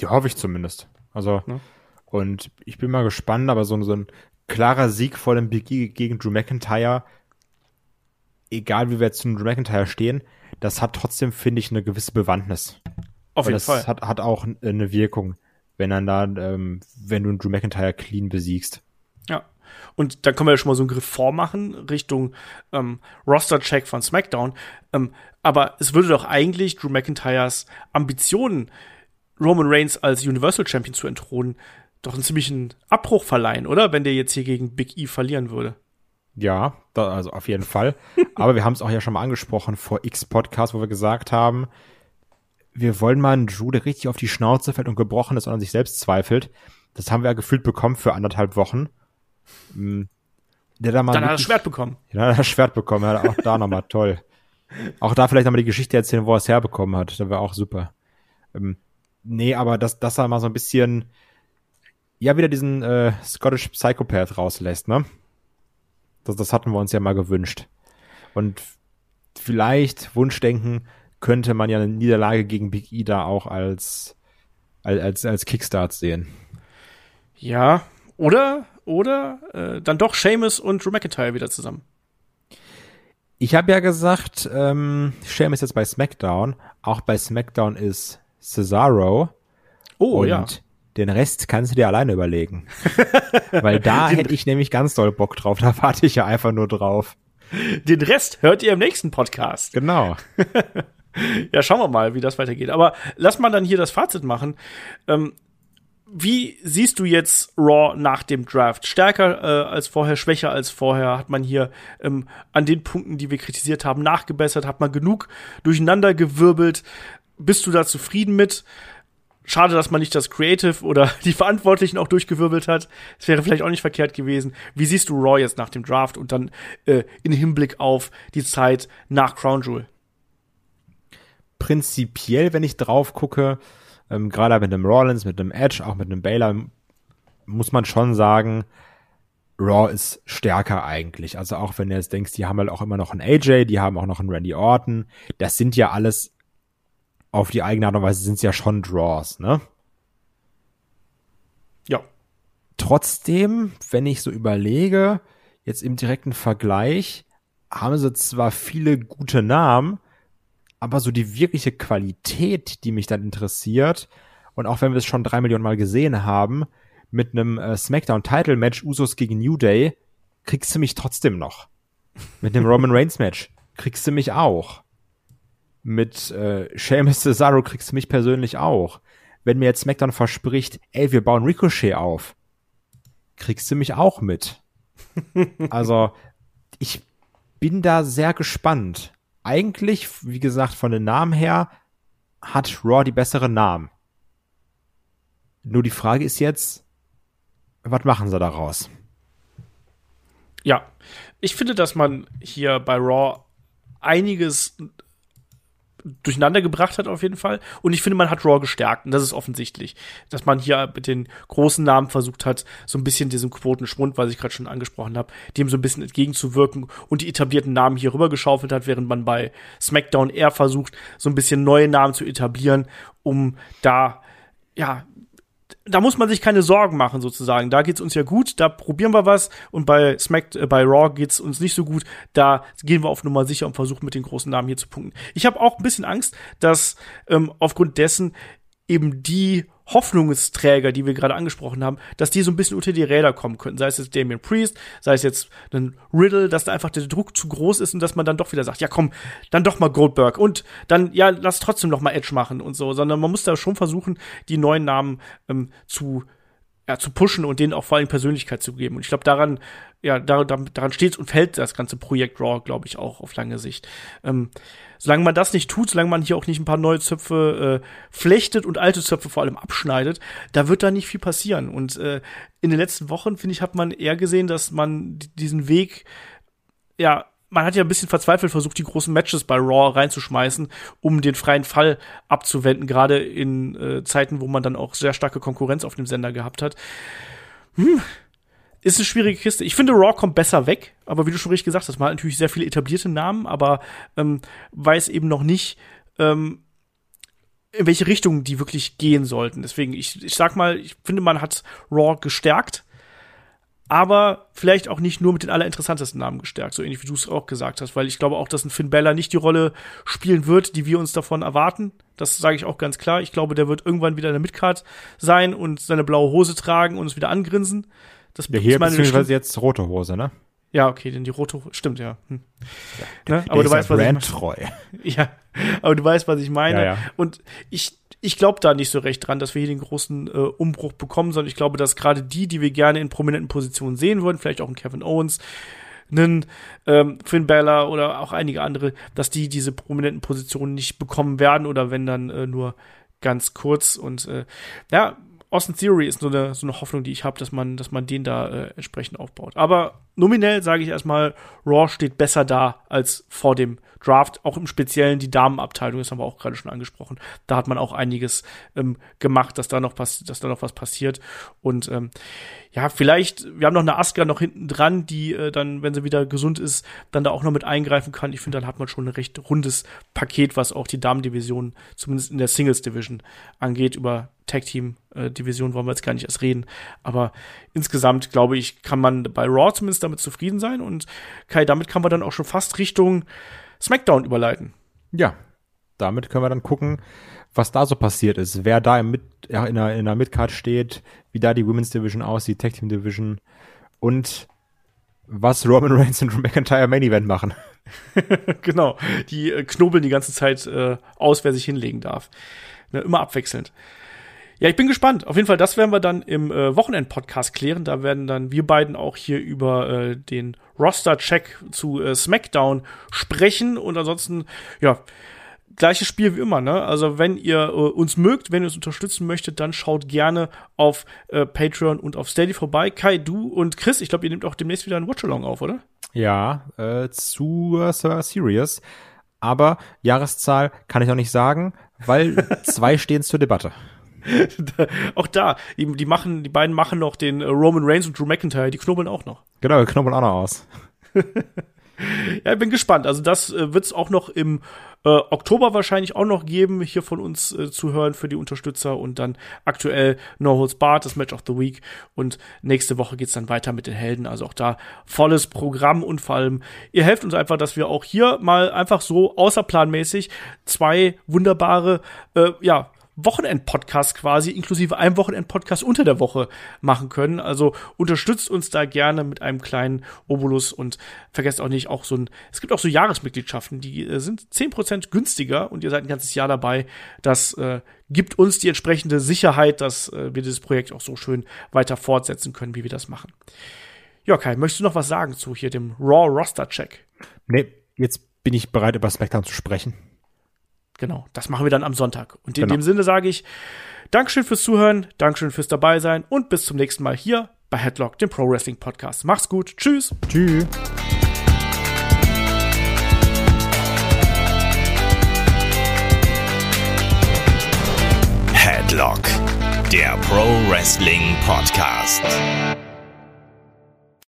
Ja, hoffe ich zumindest. Also, ja. und ich bin mal gespannt, aber so, so ein klarer Sieg vor dem Big E gegen Drew McIntyre, egal wie wir jetzt zu Drew McIntyre stehen, das hat trotzdem, finde ich, eine gewisse Bewandtnis. Auf jeden das Fall. Hat, hat auch eine Wirkung, wenn dann da, ähm, wenn du einen Drew McIntyre clean besiegst. Ja. Und dann können wir ja schon mal so einen Griff vormachen Richtung ähm, Roster-Check von SmackDown. Ähm, aber es würde doch eigentlich Drew McIntyres Ambitionen, Roman Reigns als Universal Champion zu entthronen, doch einen ziemlichen Abbruch verleihen, oder? Wenn der jetzt hier gegen Big E verlieren würde. Ja, da, also auf jeden Fall. Aber wir haben es auch ja schon mal angesprochen vor X Podcast, wo wir gesagt haben, wir wollen mal einen Drew, der richtig auf die Schnauze fällt und gebrochen ist und an sich selbst zweifelt. Das haben wir ja gefühlt bekommen für anderthalb Wochen. Hm, der da mal Dann hat er das Schwert bekommen. Ja, dann hat er das Schwert bekommen. Ja, auch da nochmal toll. Auch da vielleicht nochmal die Geschichte erzählen, wo er es herbekommen hat. Das wäre auch super. Ähm, nee, aber dass, dass er mal so ein bisschen ja wieder diesen äh, Scottish Psychopath rauslässt, ne? Das, das hatten wir uns ja mal gewünscht. Und vielleicht Wunschdenken könnte man ja eine Niederlage gegen Big E da auch als, als, als Kickstart sehen. Ja, oder, oder äh, dann doch Seamus und Drew McIntyre wieder zusammen. Ich habe ja gesagt, ähm, Seamus jetzt bei SmackDown. Auch bei SmackDown ist Cesaro. Oh, und ja. Den Rest kannst du dir alleine überlegen. Weil da hätte ich nämlich ganz doll Bock drauf. Da warte ich ja einfach nur drauf. Den Rest hört ihr im nächsten Podcast. Genau. ja, schauen wir mal, wie das weitergeht. Aber lass mal dann hier das Fazit machen. Ähm, wie siehst du jetzt Raw nach dem Draft? Stärker äh, als vorher, schwächer als vorher? Hat man hier ähm, an den Punkten, die wir kritisiert haben, nachgebessert? Hat man genug durcheinander gewirbelt? Bist du da zufrieden mit? Schade, dass man nicht das Creative oder die Verantwortlichen auch durchgewirbelt hat. Es wäre vielleicht auch nicht verkehrt gewesen. Wie siehst du Raw jetzt nach dem Draft und dann äh, in Hinblick auf die Zeit nach Crown Jewel? prinzipiell, wenn ich drauf gucke, ähm, gerade mit einem Rollins, mit einem Edge, auch mit einem Baylor, muss man schon sagen, Raw ist stärker eigentlich. Also auch wenn du jetzt denkst, die haben halt auch immer noch einen AJ, die haben auch noch einen Randy Orton. Das sind ja alles auf die eigene Art und Weise sind es ja schon Draws, ne? Ja. Trotzdem, wenn ich so überlege, jetzt im direkten Vergleich, haben sie zwar viele gute Namen, aber so die wirkliche Qualität, die mich dann interessiert, und auch wenn wir es schon drei Millionen Mal gesehen haben, mit einem äh, SmackDown-Title-Match Usos gegen New Day, kriegst du mich trotzdem noch. Mit einem Roman Reigns-Match kriegst du mich auch. Mit äh, Sheamus Cesaro kriegst du mich persönlich auch. Wenn mir jetzt SmackDown verspricht, ey, wir bauen Ricochet auf, kriegst du mich auch mit. also, ich bin da sehr gespannt. Eigentlich, wie gesagt, von den Namen her hat Raw die besseren Namen. Nur die Frage ist jetzt, was machen sie daraus? Ja, ich finde, dass man hier bei Raw einiges durcheinander gebracht hat auf jeden Fall. Und ich finde, man hat Raw gestärkt. Und das ist offensichtlich, dass man hier mit den großen Namen versucht hat, so ein bisschen diesem Quotenschwund, was ich gerade schon angesprochen habe, dem so ein bisschen entgegenzuwirken und die etablierten Namen hier rübergeschaufelt hat, während man bei SmackDown eher versucht, so ein bisschen neue Namen zu etablieren, um da ja da muss man sich keine Sorgen machen, sozusagen. Da geht's uns ja gut, da probieren wir was und bei Smack, äh, bei Raw geht's uns nicht so gut. Da gehen wir auf Nummer sicher und versuchen mit den großen Namen hier zu punkten. Ich habe auch ein bisschen Angst, dass ähm, aufgrund dessen eben die Hoffnungsträger, die wir gerade angesprochen haben, dass die so ein bisschen unter die Räder kommen könnten. Sei es jetzt Damien Priest, sei es jetzt ein Riddle, dass da einfach der Druck zu groß ist und dass man dann doch wieder sagt, ja komm, dann doch mal Goldberg und dann, ja, lass trotzdem noch mal Edge machen und so, sondern man muss da schon versuchen, die neuen Namen ähm, zu ja, zu pushen und denen auch vor allem Persönlichkeit zu geben. Und ich glaube, daran, ja, daran, daran steht und fällt das ganze Projekt Raw, glaube ich, auch auf lange Sicht. Ähm, solange man das nicht tut, solange man hier auch nicht ein paar neue Zöpfe äh, flechtet und alte Zöpfe vor allem abschneidet, da wird da nicht viel passieren. Und äh, in den letzten Wochen, finde ich, hat man eher gesehen, dass man diesen Weg, ja, man hat ja ein bisschen verzweifelt versucht, die großen Matches bei Raw reinzuschmeißen, um den freien Fall abzuwenden, gerade in äh, Zeiten, wo man dann auch sehr starke Konkurrenz auf dem Sender gehabt hat. Hm. Ist eine schwierige Kiste. Ich finde, Raw kommt besser weg, aber wie du schon richtig gesagt hast, man hat natürlich sehr viele etablierte Namen, aber ähm, weiß eben noch nicht, ähm, in welche Richtung die wirklich gehen sollten. Deswegen, ich, ich sag mal, ich finde, man hat Raw gestärkt aber vielleicht auch nicht nur mit den allerinteressantesten Namen gestärkt, so ähnlich wie du es auch gesagt hast, weil ich glaube auch, dass ein Finn Bella nicht die Rolle spielen wird, die wir uns davon erwarten. Das sage ich auch ganz klar. Ich glaube, der wird irgendwann wieder in der Midcard sein und seine blaue Hose tragen und uns wieder angrinsen. Das ja, hier beziehungsweise jetzt rote Hose, ne? Ja, okay, denn die rote Hose, stimmt, ja. Hm. ja ne? Aber du weißt, was ich treu. Ja, aber du weißt, was ich meine. Ja, ja. Und ich ich glaube da nicht so recht dran, dass wir hier den großen äh, Umbruch bekommen, sondern ich glaube, dass gerade die, die wir gerne in prominenten Positionen sehen würden, vielleicht auch einen Kevin Owens, einen ähm, Finn Balor oder auch einige andere, dass die diese prominenten Positionen nicht bekommen werden oder wenn dann äh, nur ganz kurz und äh, ja, Austin Theory ist so eine, so eine Hoffnung, die ich habe, dass man, dass man den da äh, entsprechend aufbaut. Aber nominell sage ich erstmal, Raw steht besser da als vor dem Draft, auch im Speziellen die Damenabteilung, das haben wir auch gerade schon angesprochen. Da hat man auch einiges ähm, gemacht, dass da noch dass da noch was passiert. Und ähm, ja, vielleicht, wir haben noch eine Aska noch hinten dran, die äh, dann, wenn sie wieder gesund ist, dann da auch noch mit eingreifen kann. Ich finde, dann hat man schon ein recht rundes Paket, was auch die Damendivision, zumindest in der Singles Division angeht. Über Tag Team äh, Division wollen wir jetzt gar nicht erst reden. Aber insgesamt, glaube ich, kann man bei Raw zumindest damit zufrieden sein. Und Kai, damit kann man dann auch schon fast Richtung SmackDown überleiten. Ja, damit können wir dann gucken, was da so passiert ist, wer da im Mit, ja, in, der, in der Midcard steht, wie da die Women's Division aussieht, Tag Team Division und was Roman Reigns und Drew McIntyre Main Event machen. genau, die äh, knobeln die ganze Zeit äh, aus, wer sich hinlegen darf. Ne, immer abwechselnd. Ja, ich bin gespannt. Auf jeden Fall, das werden wir dann im äh, Wochenend-Podcast klären. Da werden dann wir beiden auch hier über äh, den Roster-Check zu äh, SmackDown sprechen. Und ansonsten, ja, gleiches Spiel wie immer, ne? Also wenn ihr äh, uns mögt, wenn ihr uns unterstützen möchtet, dann schaut gerne auf äh, Patreon und auf Steady vorbei. Kai, du und Chris, ich glaube, ihr nehmt auch demnächst wieder ein Watchalong auf, oder? Ja, äh, zu Survivor Series. aber Jahreszahl kann ich auch nicht sagen, weil zwei stehen zur Debatte. auch da, die, die, machen, die beiden machen noch den äh, Roman Reigns und Drew McIntyre, die knubbeln auch noch. Genau, wir knubbeln auch noch aus. ja, ich bin gespannt. Also das äh, wird es auch noch im äh, Oktober wahrscheinlich auch noch geben, hier von uns äh, zu hören für die Unterstützer und dann aktuell No Holds Barred, das Match of the Week und nächste Woche geht's dann weiter mit den Helden. Also auch da volles Programm und vor allem, ihr helft uns einfach, dass wir auch hier mal einfach so außerplanmäßig zwei wunderbare, äh, ja, Wochenend-Podcast quasi, inklusive einem Wochenend-Podcast unter der Woche machen können. Also unterstützt uns da gerne mit einem kleinen Obolus und vergesst auch nicht, auch so ein, es gibt auch so Jahresmitgliedschaften, die äh, sind zehn Prozent günstiger und ihr seid ein ganzes Jahr dabei. Das äh, gibt uns die entsprechende Sicherheit, dass äh, wir dieses Projekt auch so schön weiter fortsetzen können, wie wir das machen. Ja, Kai, möchtest du noch was sagen zu hier dem Raw Roster Check? Nee, jetzt bin ich bereit, über SmackDown zu sprechen. Genau, das machen wir dann am Sonntag. Und in genau. dem Sinne sage ich Dankeschön fürs Zuhören, Dankeschön fürs dabei sein und bis zum nächsten Mal hier bei Headlock, dem Pro Wrestling Podcast. Macht's gut. Tschüss. Tschüss. Headlock, der Pro Wrestling Podcast.